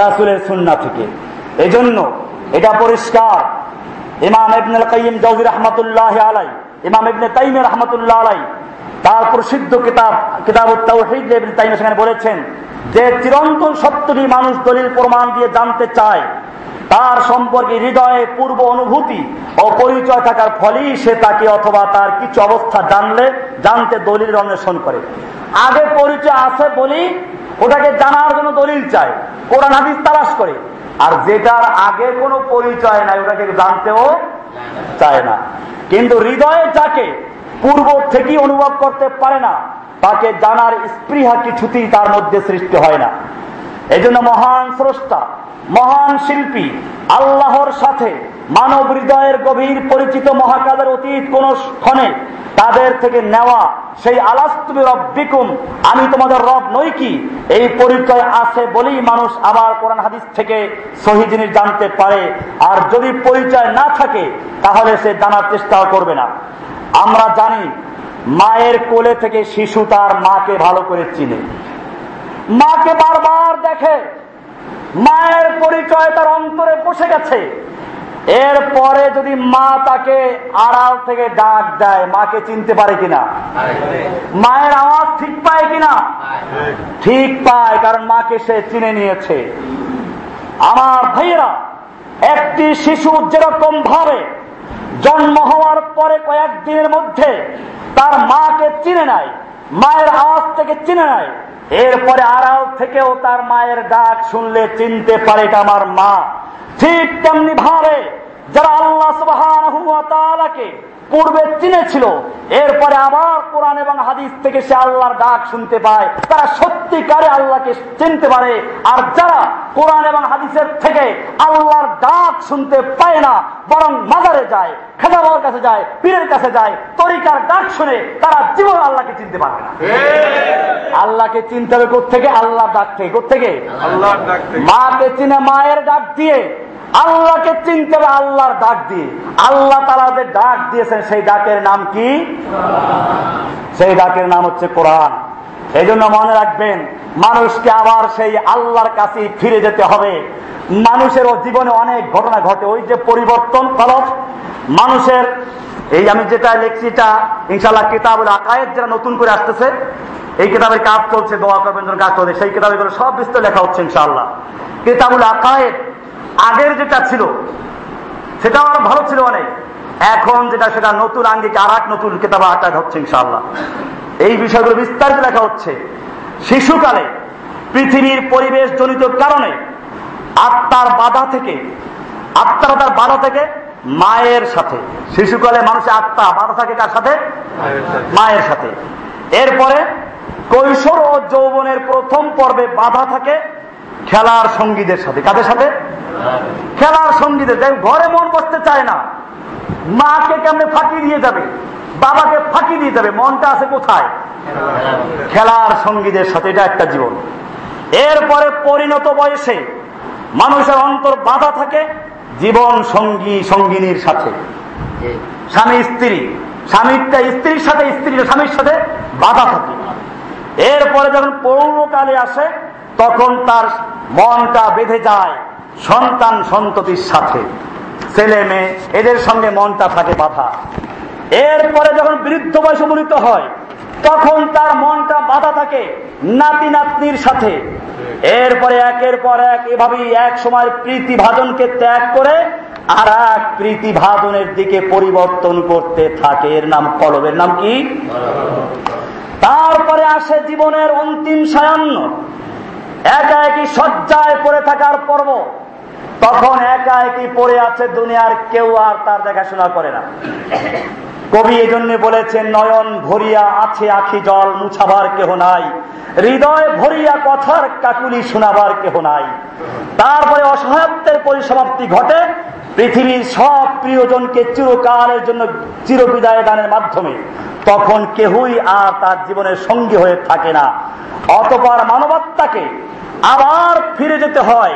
রাসুলের সুন্না থেকে। এই জন্য এটা পরিষ্কার। ইমাম ইবনুল কাইম জৌজি রহমতুল্লাহ আলাই ইমাম ইবনে তাইম রহমতুল্লাহ আলাই তার প্রসিদ্ধ কিতাব কিতাব তাইম সেখানে বলেছেন যে চিরন্তন সত্যটি মানুষ দলিল প্রমাণ দিয়ে জানতে চায়। তার সম্পর্কে হৃদয়ে পূর্ব অনুভূতি ও পরিচয় থাকার ফলেই সে তাকে অথবা তার কিছু অবস্থা জানলে, জানতে দলিল অন্বেষণ করে। আগে পরিচয় আছে বলি ওটাকে জানার জন্য দলিল চায়, কোরআন হাদিস তালাশ করে। আর যেটার আগে কোনো পরিচয় নাই, ওটাকে জানতেও চায় না। কিন্তু হৃদয়ে যাকে পূর্ব থেকেই অনুভব করতে পারে না, তাকে জানার স্পৃহা কিছুতেই তার মধ্যে সৃষ্টি হয় না। এই জন্য মহান স্রষ্টা, মহান শিল্পী, আল্লাহর সাথে মানব হৃদয়ের গভীর পরিচিত মহাকালের অতীত কোন ক্ষণে তাদের থেকে নেওয়া সেই আলাস্তুবি রব্বিকুম আমি তোমাদের রব নই কি? এই পরিচয় আছে বলেই মানুষ আবার কোরআন হাদিস থেকে সহি জিনিস জানতে পারে। আর যদি পরিচয় না থাকে, তাহলে সে জানার চেষ্টাও করবে না। আমরা জানি, মায়ের কোলে থেকে শিশু তার মাকে ভালো করে চিনে। মাকে বারবার দেখে। মায়ের পরিচয় তার অন্তরে বসে গেছে। এরপরে যদি মা তাকে আড়াল থেকে ডাক দেয়, মাকে চিনতে পারে কিনা? মায়ের আওয়াজ ঠিক পায় কিনা? ঠিক পায়, কারণ মাকে সে চিনে নিয়েছে। আমার ভাইয়েরা, একটি শিশু যেরকম ভাবে জন্ম হওয়ার পরে কয়েকদিনের মধ্যে তার মাকে চিনে নেয় মায়ের আওয়াজ থেকে চিনে নেয় এরপরে আড়াল থেকেও তার মায়ের ডাক শুনলে চিনতে পারে এটা আমার মা। ঠিক তেমনি ভাবে যারা আল্লাহ সুবাহকে পূর্বে চিনেছিল এরপরে আবার কোরআন এবং হাদিস থেকে সে আল্লাহর ডাক শুনতে পায়। তারা সত্যিকারে আল্লাহকে চিনতে পারে। আর যারা কোরআন এবং হাদিসের থেকে আল্লাহর ডাক শুনতে পায় না বরং মাজারে যায় খেদাবার কাছে যায় পীরের কাছে যায় তরিকার ডাক শুনে তারা জীবন আল্লাহকে চিনতে পারবে না। আল্লাহকে চিনতে হবে কোথেকে আল্লাহর ডাক থেকে কোথেকে মাকে চিনে মায়ের ডাক দিয়ে আল্লাহকে চিনতে হবে আল্লাহর ডাক দিয়ে। আল্লাহ তারা যে ডাক দিয়েছেন, সেই ডাকের নাম কি? সেই ডাকের নাম হচ্ছে কোরআন। এই জন্য মনে রাখবেন, মানুষকে আবার সেই আল্লাহর কাছে ফিরে যেতে হবে। মানুষেরও জীবনে অনেক ঘটনা ঘটে। ওই যে পরিবর্তন ফলক মানুষের, এই আমি যেটা লেখছি, এটা ইনশাল্লাহ কিতাবুল আকায়ের যেটা নতুন করে আসতেছে, এই কিতাবের কাজ চলছে, দোয়া করবেন কাজ চলছে, সেই কিতাবে সব বিস্তার লেখা হচ্ছে ইনশাল্লাহ কিতাবুল আকায়ের আগের যেটা ছিল সেটাও আরও ভালো ছিল অনেক। এখন যেটা সেটা নতুন আঙ্গিক আর এক নতুন কেতাব আকার হচ্ছে ইনশাল্লাহ এই বিষয়গুলো বিস্তারিত লেখা হচ্ছে। শিশুকালে পৃথিবীর পরিবেশ জনিত কারণে আত্মার বাধা থেকে আত্মার তার বাধা থেকে মায়ের সাথে। শিশুকালে মানুষের আত্মা বাধা থাকে কার সাথে। মায়ের সাথে। এরপরে কৈশোর ও যৌবনের প্রথম পর্বে বাধা থাকে খেলার সঙ্গীদের সাথে। কাদের সাথে? খেলার সঙ্গীদের। ঘরে মন বসতে চায় না। মাকে কেমনে ফাঁকি দিয়ে যাবে? বাবাকে ফাঁকি দিয়ে যাবে? মনটা আছে কোথায়? খেলার সঙ্গীদের সাথে। এটা একটা জীবন। এরপরে পরিণত বয়সে মানুষের অন্তর বাধা থাকে জীবন সঙ্গী, সঙ্গিনীর সাথে। স্বামী, স্ত্রী। স্বামীটা স্ত্রীর সাথে, স্ত্রীর স্বামীর সাথে বাধা থাকে। এরপরে যখন পৌরকালে আসে তখন তার মনটা বেঁধে যায় সন্তান সন্ততির সাথে। ছেলে মেয়ে এদের সঙ্গে মনটা থাকে বাধা। এরপরে যখন বৃদ্ধ বয়স উপনীত হয় তখন তার মনটা বাধা থাকে নাতি নাতনির সাথে। এরপরে একের পর এক এভাবেই এক সময় প্রীতি ভাজনকে ত্যাগ করে আর এক প্রীতি ভাজনের দিকে পরিবর্তন করতে থাকে। এর নাম কলবের নাম কি? তারপরে আসে জীবনের অন্তিম সায়ান্ন একা একই শয্যায় পড়ে থাকার পর্ব। তখন একা একই পড়ে আছে দুনিয়ার কেউ আর তার দেখাশোনা করে না। কবি এই জন্য বলেছেন, নয়ন ভরিয়া আছে আখি জল, মুছাবার কেহ নাই। হৃদয় ভরিয়া কথার কাকুলি শোনাবার কেহ নাই। তারপরে অসহায়ত্বের পরিসমাপ্তি ঘটে পৃথিবীর সব প্রিয়জনকে চিরকালের জন্য চিরবিদায় দানের মাধ্যমে, তখন কেহই আর তার জীবনের সঙ্গী হয়ে থাকে না। অতপর মানবাত্মাকে আবার ফিরে যেতে হয়,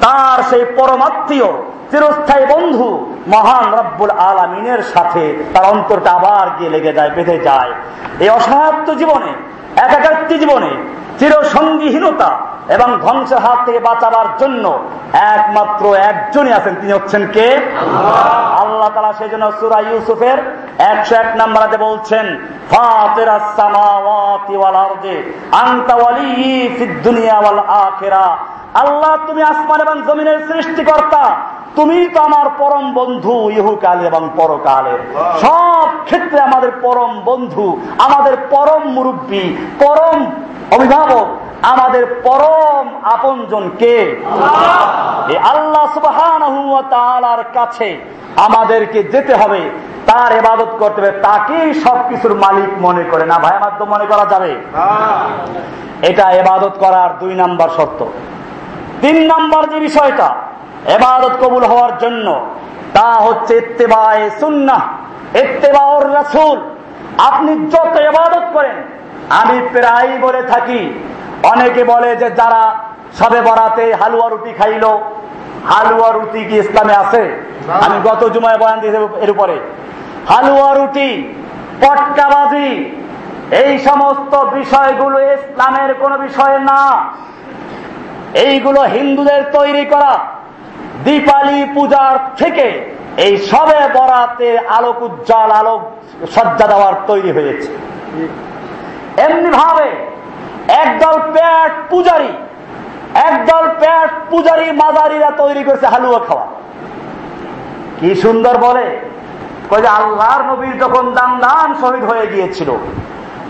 তার সেই পরমাত্মীয়, চিরস্থায়ী বন্ধু মহান রব্বুল আলমিনের সাথে তার অন্তরটা আবার গিয়ে লেগে যায়, বেঁধে যায়। এই অসহায়ত্ব জীবনে একাকাত্মী জীবনে চিরসঙ্গীহীনতা এবং ধ্বংসের হাত থেকে বাঁচাবার জন্য একমাত্র একজনই আছেন। তিনি হচ্ছেন কে? আল্লাহ তালা সেই জন্য সুরা ইউসুফের একশো এক নম্বরাতে বলছেন আল্লাহ, তুমি আসমান এবং জমিনের সৃষ্টিকর্তা তুমি তো আমার পরম বন্ধু ইহুকাল এবং পরকালের সব ক্ষেত্রে আমাদের পরম বন্ধু আমাদের পরম মুরব্বী পরম অভিভাবক আমাদের পরম আপনজন কে? আল্লাহ সুবাহ কাছে আমাদেরকে যেতে হবে তার এবাদত করতে হবে তাকেই সবকিছুর মালিক মনে করে। না ভাই মাধ্যম মনে করা যাবে? এটা এবাদত করার দুই নাম্বার শর্ত। তিন নাম্বার যে বিষয়টা এবাদত কবুল হওয়ার জন্য তা হচ্ছে ইত্তেবায় সুন্না ইত্তেবাউর রাসুল। আপনি যত এবাদত করেন, আমি প্রায় বলে থাকি, অনেকে বলে যে যারা সবে বরাতে হালুয়া রুটি খাইল, হালুয়া রুটি কি ইসলামে আছে? আমি গত জুমায় বয়ান দিয়েছি এর উপরে। হালুয়া রুটি, পটকাবাজি, এই সমস্ত বিষয়গুলো ইসলামের কোন বিষয় না। এইগুলো হিন্দুদের তৈরি করা। দীপালি পূজার থেকে এই সবে বরাতে আলোক উজ্জ্বল, আলোক সজ্জা দেওয়ার তৈরি হয়েছে। এমনি ভাবে একদল পেট পূজারি, একদল পেট পূজারি মাদারিরা তৈরি করেছে হালুয়া খাওয়া। কি সুন্দর বলে? যে আল্লাহর নবীর যখন দান দান শহীদ হয়ে গিয়েছিল,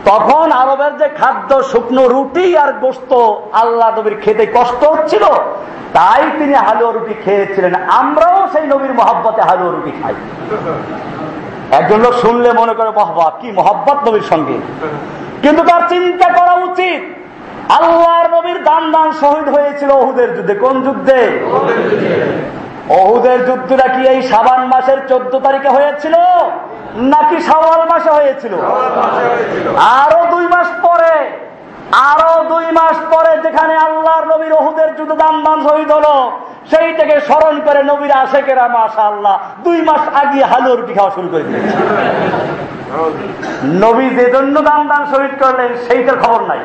তখন আরবের যে খাদ্য, শুকনো রুটি আর গোস্ত আল্লাহ নবীর খেতে কষ্ট হচ্ছিল তাই তিনি হালুয়া রুটি খেয়েছিলেন। আমরাও সেই নবীর মহাব্বতে হালুয়া রুটি খাই। একজন লোক শুনলে মনে করে মহব্বত কি মহব্বত নবীর সঙ্গে। কিন্তু তার চিন্তা করা উচিত। আল্লাহর নবীর দান দান শহীদ হয়েছিল ওহুদের যুদ্ধে। কোন যুদ্ধে? অহুদের যুদ্ধটা কি এই সাবান মাসের চোদ্দ তারিখে হয়েছিল? নাকি সাওয়াল মাসে হয়েছিল? আরও দুই মাস পরে। আরও দুই মাস পরে যেখানে আল্লাহর নবীর ওহুদের যুদ্ধ দান শহীদ হলো সেই থেকে স্মরণ করে নবীর আশেকেরা মাসা আল্লাহ দুই মাস আগে রুটি খাওয়া শুরু করে দিয়েছে। নবী যে জন্য দান শহীদ করলেন, সেইটার খবর নাই।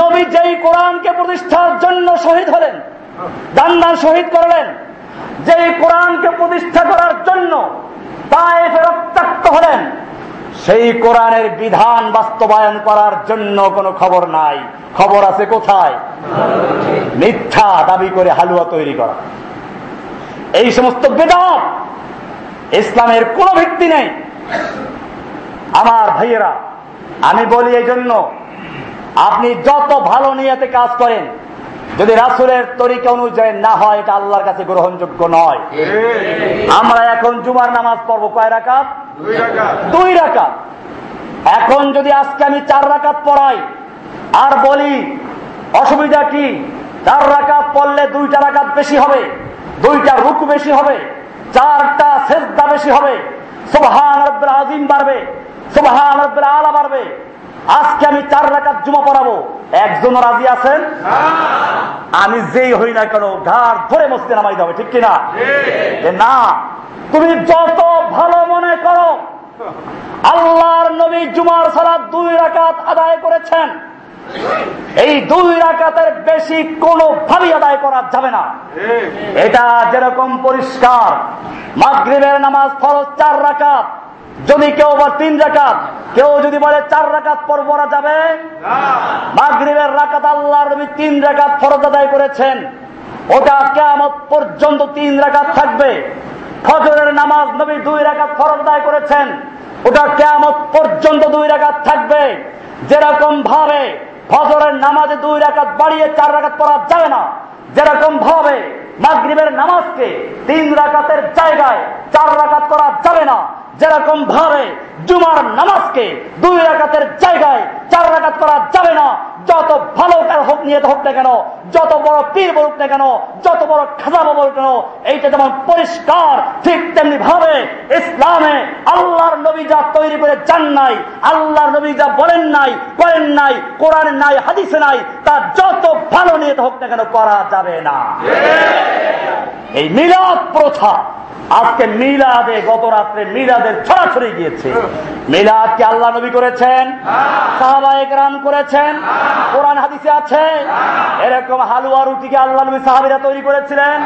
নবী যেই কোরআনকে প্রতিষ্ঠার জন্য শহীদ হলেন, দান দান শহীদ করলেন, যেই কোরআনকে প্রতিষ্ঠা করার জন্য তায়েফে রক্তাক্ত হলেন সেই কোরআনের বিধান বাস্তবায়ন করার জন্য কোনো খবর নাই। খবর আছে কোথায়? মিথ্যা দাবি করে হালুয়া তৈরি করা। এই সমস্ত বেদাত ইসলামের কোনো ভিত্তি নেই। আমার ভাইয়েরা, আমি বলি এই জন্য, আপনি যত ভালো নিয়েতে কাজ করেন যদি রাসুলের তরিকা অনুযায়ী না হয় এটা আল্লাহর কাছে গ্রহণযোগ্য নয়। আমরা এখন জুমার নামাজ পড়ব কয় রাকাত? দুই রাকাত। এখন যদি আজকে আমি চার রাকাত পড়াই আর বলি অসুবিধা কি? চার রাকাত পড়লে দুইটা রাকাত বেশি হবে দুইটা রুকু বেশি হবে চারটা সেজদা বেশি হবে রব্বুল আজিম বাড়বে রব্বুল আলা বাড়বে। আজকে আমি চার রাকাত জুমা পড়াবো। একজন রাজি আছেন? আমি যেই হই না কেন ঘাড় ধরে মসজিদে নামাই যাবে ঠিক কিনা? না তুমি যত ভালো মনে করো আল্লাহর নবী জুমার সালাদ দুই রাকাত আদায় করেছেন। এই দুই রাকাতের বেশি কোনো ভাবে আদায় করা যাবে না। এটা যেরকম পরিষ্কার মাগরিবের নামাজ ফরজ চার রাকাত যদি কেউ বা তিন রাকাত, কেউ যদি বলে চার রাকাত পর পড়া যাবে, মাগরিবের রাকাত আল্লাহর নবী তিন রাকাত ফরজ আদায় করেছেন। ওটা কেমন পর্যন্ত তিন রাকাত থাকবে। ফজরের নামাজ নবী দুই রাকাত ফরজ আদায় করেছেন। ওটা কেমন পর্যন্ত দুই রাকাত থাকবে। যেরকম ভাবে ফজরের নামাজে দুই রাকাত বাড়িয়ে চার রাকাত পড়া যাবে না, যেরকম ভাবে মাগরিবের নামাজকে তিন রাকাতের জায়গায় চার রাকাত করা যাবে না। যেরকম ভাবে জুমার নামাজকে দুই রাকাতের জায়গায় চার রাকাত করা যাবে না যত ভালো হোক নিয়ে হোক না কেন যত বড় পীর বলুক না কেন যত বড় খাজাবো বলুক কেন এইটা যেমন পরিষ্কার ঠিক তেমনি ভাবে ইসলামে আল্লাহর নবী যা তৈরি করে যান নাই আল্লাহর নবী যা বলেন নাই করেন নাই কোরআন নাই হাদিসে নাই তা যত ভালো নিয়ে হোক না কেন করা যাবে না। এই মিলাদ প্রথা আজকে মিলাদে গত রাত্রে মিলাদের ছড়াছড়ি গিয়েছে। মিলাদ কি আল্লাহ নবী করেছেন? সাহাবায়ক রাম করেছেন? কোরআন হাদিসে আছে? এরকম হালুয়া রুটিকে আল্লাহ নবী সাহাবিরা তৈরি করেছিলেন?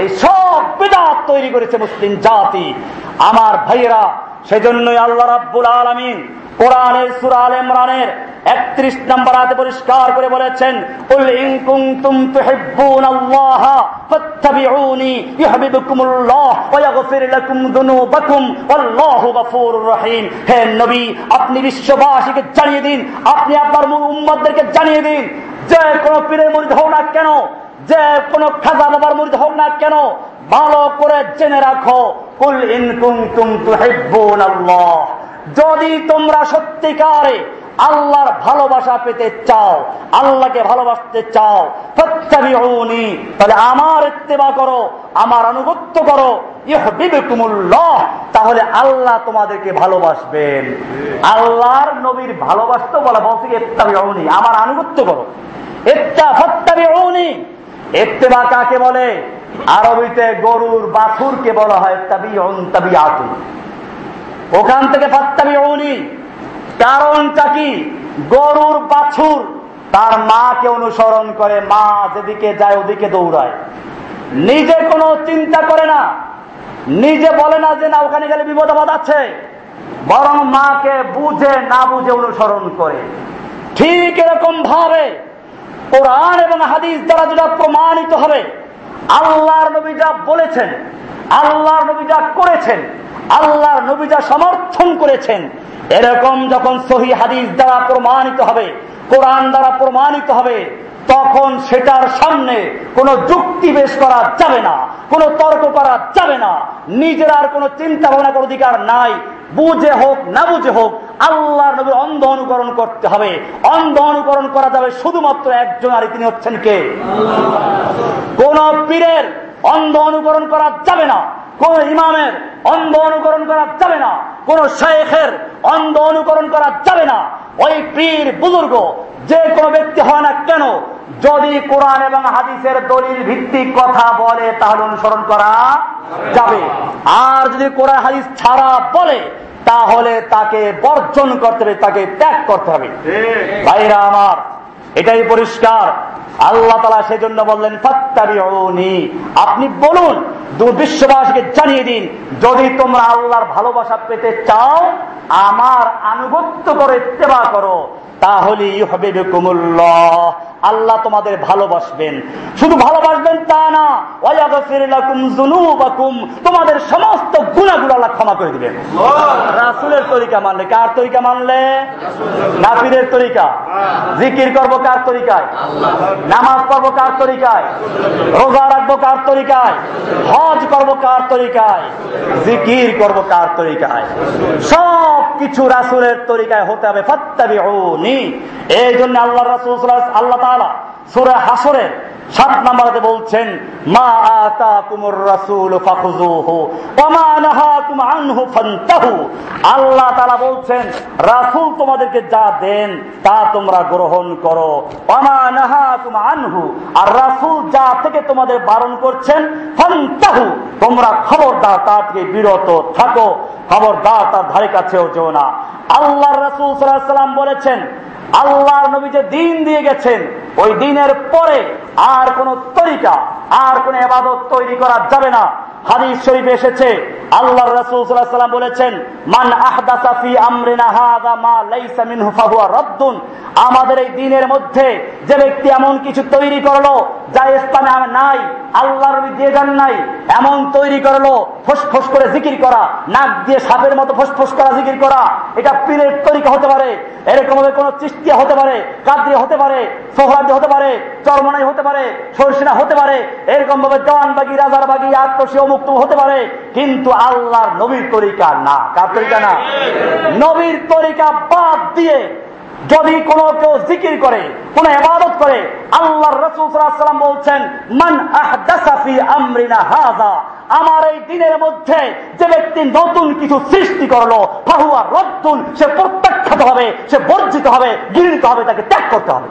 এই সব বিদাত তৈরি করেছে মুসলিম জাতি। আমার ভাইয়েরা সেজন্যই আল্লাহ রাব্বুল আলমিন কোরআনের সুরা আল ইমরানের একত্রিশ নম্বর হাতে পরিষ্কার করে বলেছেন উল ইন কুনতুম তুহিব্বুনাল্লাহ ফাত্তাবিউনি ইউহিব্বুকুমুল্লাহ ওয়া ইয়াগফির লাকুম যুনুবাকুম ওয়াল্লাহু গফুরুর রহিম। হে নবী, আপনি বিশ্ববাসীকে জানিয়ে দিন, আপনি আপনার উম্মতদেরকে জানিয়ে দিন, যে কোন পীরের মুরিদ হোক না কেন, যে কোন খাজা বাবার মুরিদ হোক না কেন, ভালো করে জেনে রাখো, কুল ইন কুনতুম তুহিব্বুনাল্লাহ। যদি তোমরা সত্যিকারে আল্লাহর ভালোবাসা পেতে চাও, আল্লাহকে ভালোবাসতে চাও তাহলে আমার ইত্তেবা করো, আমার আনুগত্য করো তাহলে আল্লাহ তোমাদেরকে ভালোবাসবেন। আল্লাহর নবীর ভালোবাসতে বলা বলছে ইত্তাবিউনি, আমার আনুগত্য করো। ইত্তা ফত্তাবিউনি, ইত্তেবা কাকে বলে? আরবিতে গরুর বাছুরকে বলা হয় তাবিউন তাবিয়াতুন ওখান থেকে ফাত্তাবি অনি কারণটা কি? গরুর বাছুর, তার মাকে অনুসরণ করে মা যেদিকে যায় ওদিকে দৌড়ায়। নিজে কোনো চিন্তা করে না। নিজে বলে না যে, না, ওখানে গেলে বিপদাবাদ আছে। বরং মাকে বুঝে, না বুঝে অনুসরণ করে। ঠিক এরকম ভাবে কোরআন এবং হাদিস দ্বারা যেটা প্রমাণিত হবে, আল্লাহর নবী যা বলেছেন আল্লাহর নবী যা করেছেন, আল্লাহর নবী যা সমর্থন করেছেন, এরকম যখন সহি হাদিস দ্বারা প্রমাণিত হবে, কোরআন দ্বারা প্রমাণিত হবে, তখন সেটার সামনে কোনো যুক্তি বেশ করা যাবে না, কোনো তর্ক করা যাবে না। নিজের আর কোনো চিন্তা ভাবনা করার অধিকার নাই। বুঝে হোক, না বুঝে হোক আল্লাহ নবীর অন্ধ অনুকরণ করতে হবে। অন্ধ অনুকরণ করা যাবে শুধুমাত্র একজন আর তিনি হচ্ছেন কে? কোন পীরের অন্ধ অনুকরণ করা যাবে না। কোন ইমামের অন্ধ অনুকরণ করা যাবে না। কোন শেখের অন্ধ অনুকরণ করা যাবে না। ওই পীর বুজুর্গ যে কোনো ব্যক্তি হয় না কেন যদি কোরআন এবং হাদিসের দলিল ভিত্তিক কথা বলে তাহলে অনুসরণ করা যাবে। আর যদি কোরআন হাদিস ছাড়া বলে তাহলে তাকে বর্জন করতে হবে তাকে ত্যাগ করতে হবে। ভাইরা আমার এটাই পরিষ্কার। আল্লাহ তালা সেই জন্য বললেন, ফাত্তাবিউনি আপনি বলুন বিশ্ববাসীকে জানিয়ে দিন, যদি তোমরা আল্লাহর ভালোবাসা পেতে চাও, আমার আনুগত্য করে ইত্তেবা করো। তাহলে আল্লাহ তোমাদের ভালোবাসবেন। শুধু ভালোবাসবেন তা না তোমাদের সমস্ত গুণাগুলো আল্লাহ ক্ষমা করে দিবেন। রাসুলের তরিকা মানলে কার তরিকা মানলে? নাপিরের তরিকা। জিকির করব কার তরিকায়? নামাজ পড়ব কার তরিকায়? রোজা রাখব কার তরিকায়? হজ করব কার তরিকায়? জিকির করব কার তরিকায়? সব কিছু রাসুলের তরিকায় হতে হবে ফত্তাবি এই জন্য আল্লাহ রাসুল আল্লাহ তালা সুরে হাসরের সাত নাম্বারে বলছেন, মা আতা কুমুর রাসুল আল্লাহ তারা বলছেন, রাসুল তোমাদেরকে যা দেন, তা তোমরা গ্রহণ করো। আনহু, আর রাসুল যা থেকে তোমাদের বারণ করছেন, ফান্তাহু, তোমরা খবরদার তা থেকে বিরত থাকো, খবরদার তার ধারে কাছেও যেও না। আল্লাহ রাসুল সাল্লাম বলেছেন আল্লাহর নবী যে দিন দিয়ে গেছেন, ওই দিনের পরে আর কোন তরিকা, আর কোন এবাদত তৈরি করা যাবে না। হাদিস শরীফ এসেছে আল্লাহ রসুলাম বলেছেন, মান আহদাসাফি আমরিনা হাদা মা লাইসা মিনহু ফাহুয়া রদ্দুন। আমাদের এই মধ্যে যে ব্যক্তি এমন কিছু তৈরি করল, যা ইসলামে নাই, আল্লাহর নাই, এমন তৈরি করল করে জিকির করা, নাক দিয়ে সাপের মতো ফোস করা, জিকির করা, এটা পীরের তরিকা হতে পারে এরকম ভাবে কোন চিস্তিয়া হতে পারে, কাদ্রি হতে পারে সোহরাদি হতে পারে, চরমনাই হতে পারে, সরসিনা হতে পারে এরকম ভাবে জওয়ানবাগি, রাজারবাগি আত্মসী অমুক্ত হতে পারে, কিন্তু আল্লাহর নবীর তরিকা না। কার তরিকা না? নবীর তরিকা বাদ দিয়ে যদি কোনো কেউ জিকির করে, কোন এবাদত করে আল্লাহ রসুলাম বলছেন, মান আমরিনা হাজা আমার এই দিনের মধ্যে যে ব্যক্তি নতুন কিছু সৃষ্টি করল, ফাহুয়া রদ্দুন, সে প্রত্যাখ্যাত হবে, সে বর্জিত হবে, গৃহীত হবে, তাকে ত্যাগ করতে হবে।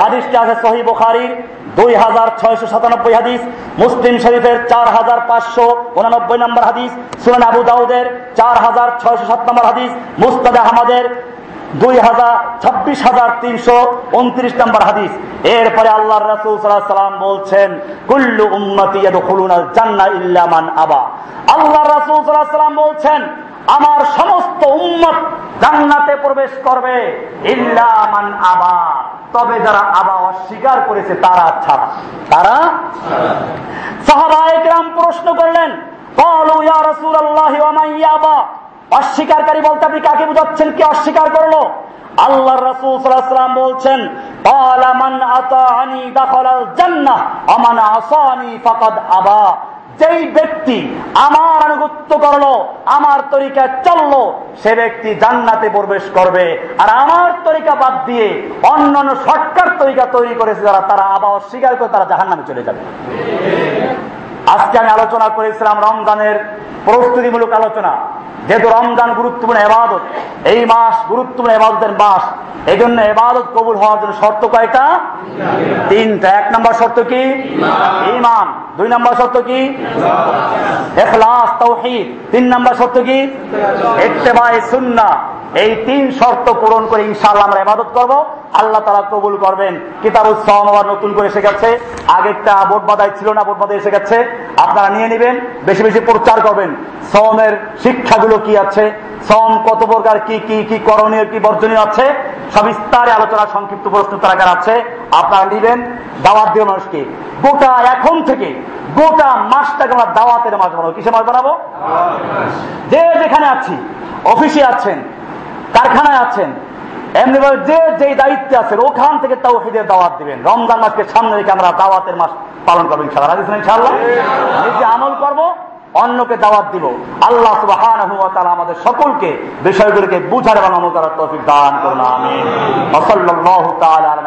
হাদিসটি আছে সহি বোখারির। দুই হাজার ছয়শো সাতানব্বই হাদিস, মুসলিম শরীফের চার হাজার পাঁচশো উনানব্বই নম্বর হাদিস, সুনান আবু দাউদের চার হাজার ছয়শো সাত নম্বর হাদিস, মুস্তাদ আহমদের দুই হাজার ছাব্বিশ হাজার তিনশো উনত্রিশ নম্বর হাদিস। এরপরে আল্লাহ রসুল সাল্লাম বলছেন, কুল্লু উন্নতি জান্না ইল্লামান আবা। আল্লাহ রসুল সাল্লাম বলছেন, আমার সমস্ত উম্মত জান্নাতে প্রবেশ করবে ইল্লামান আবা। তবে যারা আবা অস্বীকার করেছে, তারা ছাড়া। তারা সাহাবাহাম প্রশ্ন করলেন অস্বীকারী বলতে আপনি কাকে বুঝাচ্ছেন? কি অস্বীকার করল? আল্লাহ রসুল সাল্লাম বলছেন আবা। যেই ব্যক্তি আমার আনুগত্য করল, আমার তরিকা চলল, সে ব্যক্তি জান্নাতে প্রবেশ করবে। আর আমার তরিকা বাদ দিয়ে অন্য অন্য সরকার তরিকা তৈরি করেছে যারা, তারা আবার অস্বীকার করে তারা জাহান নামে চলে যাবে। আজকে আমি আলোচনা করেছিলাম রমজানের প্রস্তুতিমূলক আলোচনা, যেহেতু রমজান গুরুত্বপূর্ণ এবাদত, এই মাস গুরুত্বপূর্ণ এবাদতের মাস এই জন্য এবাদত কবুল হওয়ার জন্য শর্ত কয়টা? তিনটা। এক নম্বর শর্ত কি? ইমান দুই নম্বর শর্ত কি? এখলাস তৌহিদ। তিন নম্বর শর্ত কি? ইত্তেবাই সুন্না এই তিন শর্ত পূরণ করে ইনশাল্লাহ আমরা এবাদত করব। আল্লাহ তারা কবুল করবেন। কিতাব উৎসব আবার নতুন করে এসে গেছে আগেরটা বোট বাদায় ছিল না বোট বাদায় এসে গেছে আপনারা নিয়ে নেবেন বেশি বেশি প্রচার করবেন। সমের শিক্ষাগুলো কি আছে? সম কত প্রকার কি কি কি করণীয় কি বর্জনীয় আছে? সবিস্তারে আলোচনা সংক্ষিপ্ত প্রশ্ন তারাকার আছে। আপনারা নিবেন দাওয়াত দিয়ে মানুষকে। গোটা এখন থেকে গোটা মাসটাকে আমরা দাওয়াতের মাস বানাবো। কিসে মাস বানাবো? যে যেখানে আছি অফিসে আছেন কারখানায় আছেন। এমনি ভাবে যে যে দায়িত্বে আছেন, ওখান থেকে তাও হিদের দাওয়াত দিবেন। রমজান মাসকে সামনে রেখে আমরা দাওয়াতের মাস পালন করব ইনশাল্লাহ ইনশাল্লাহ নিজে আমল করব, অন্যকে দাওয়াত দিব। আল্লাহ তাআলা আমাদের সকলকে বিষয়গুলোকে বুঝার এবং আমল করার তৌফিক দান করুন, আমিন। ওয়া সাল্লাল্লাহু তাআলা আলা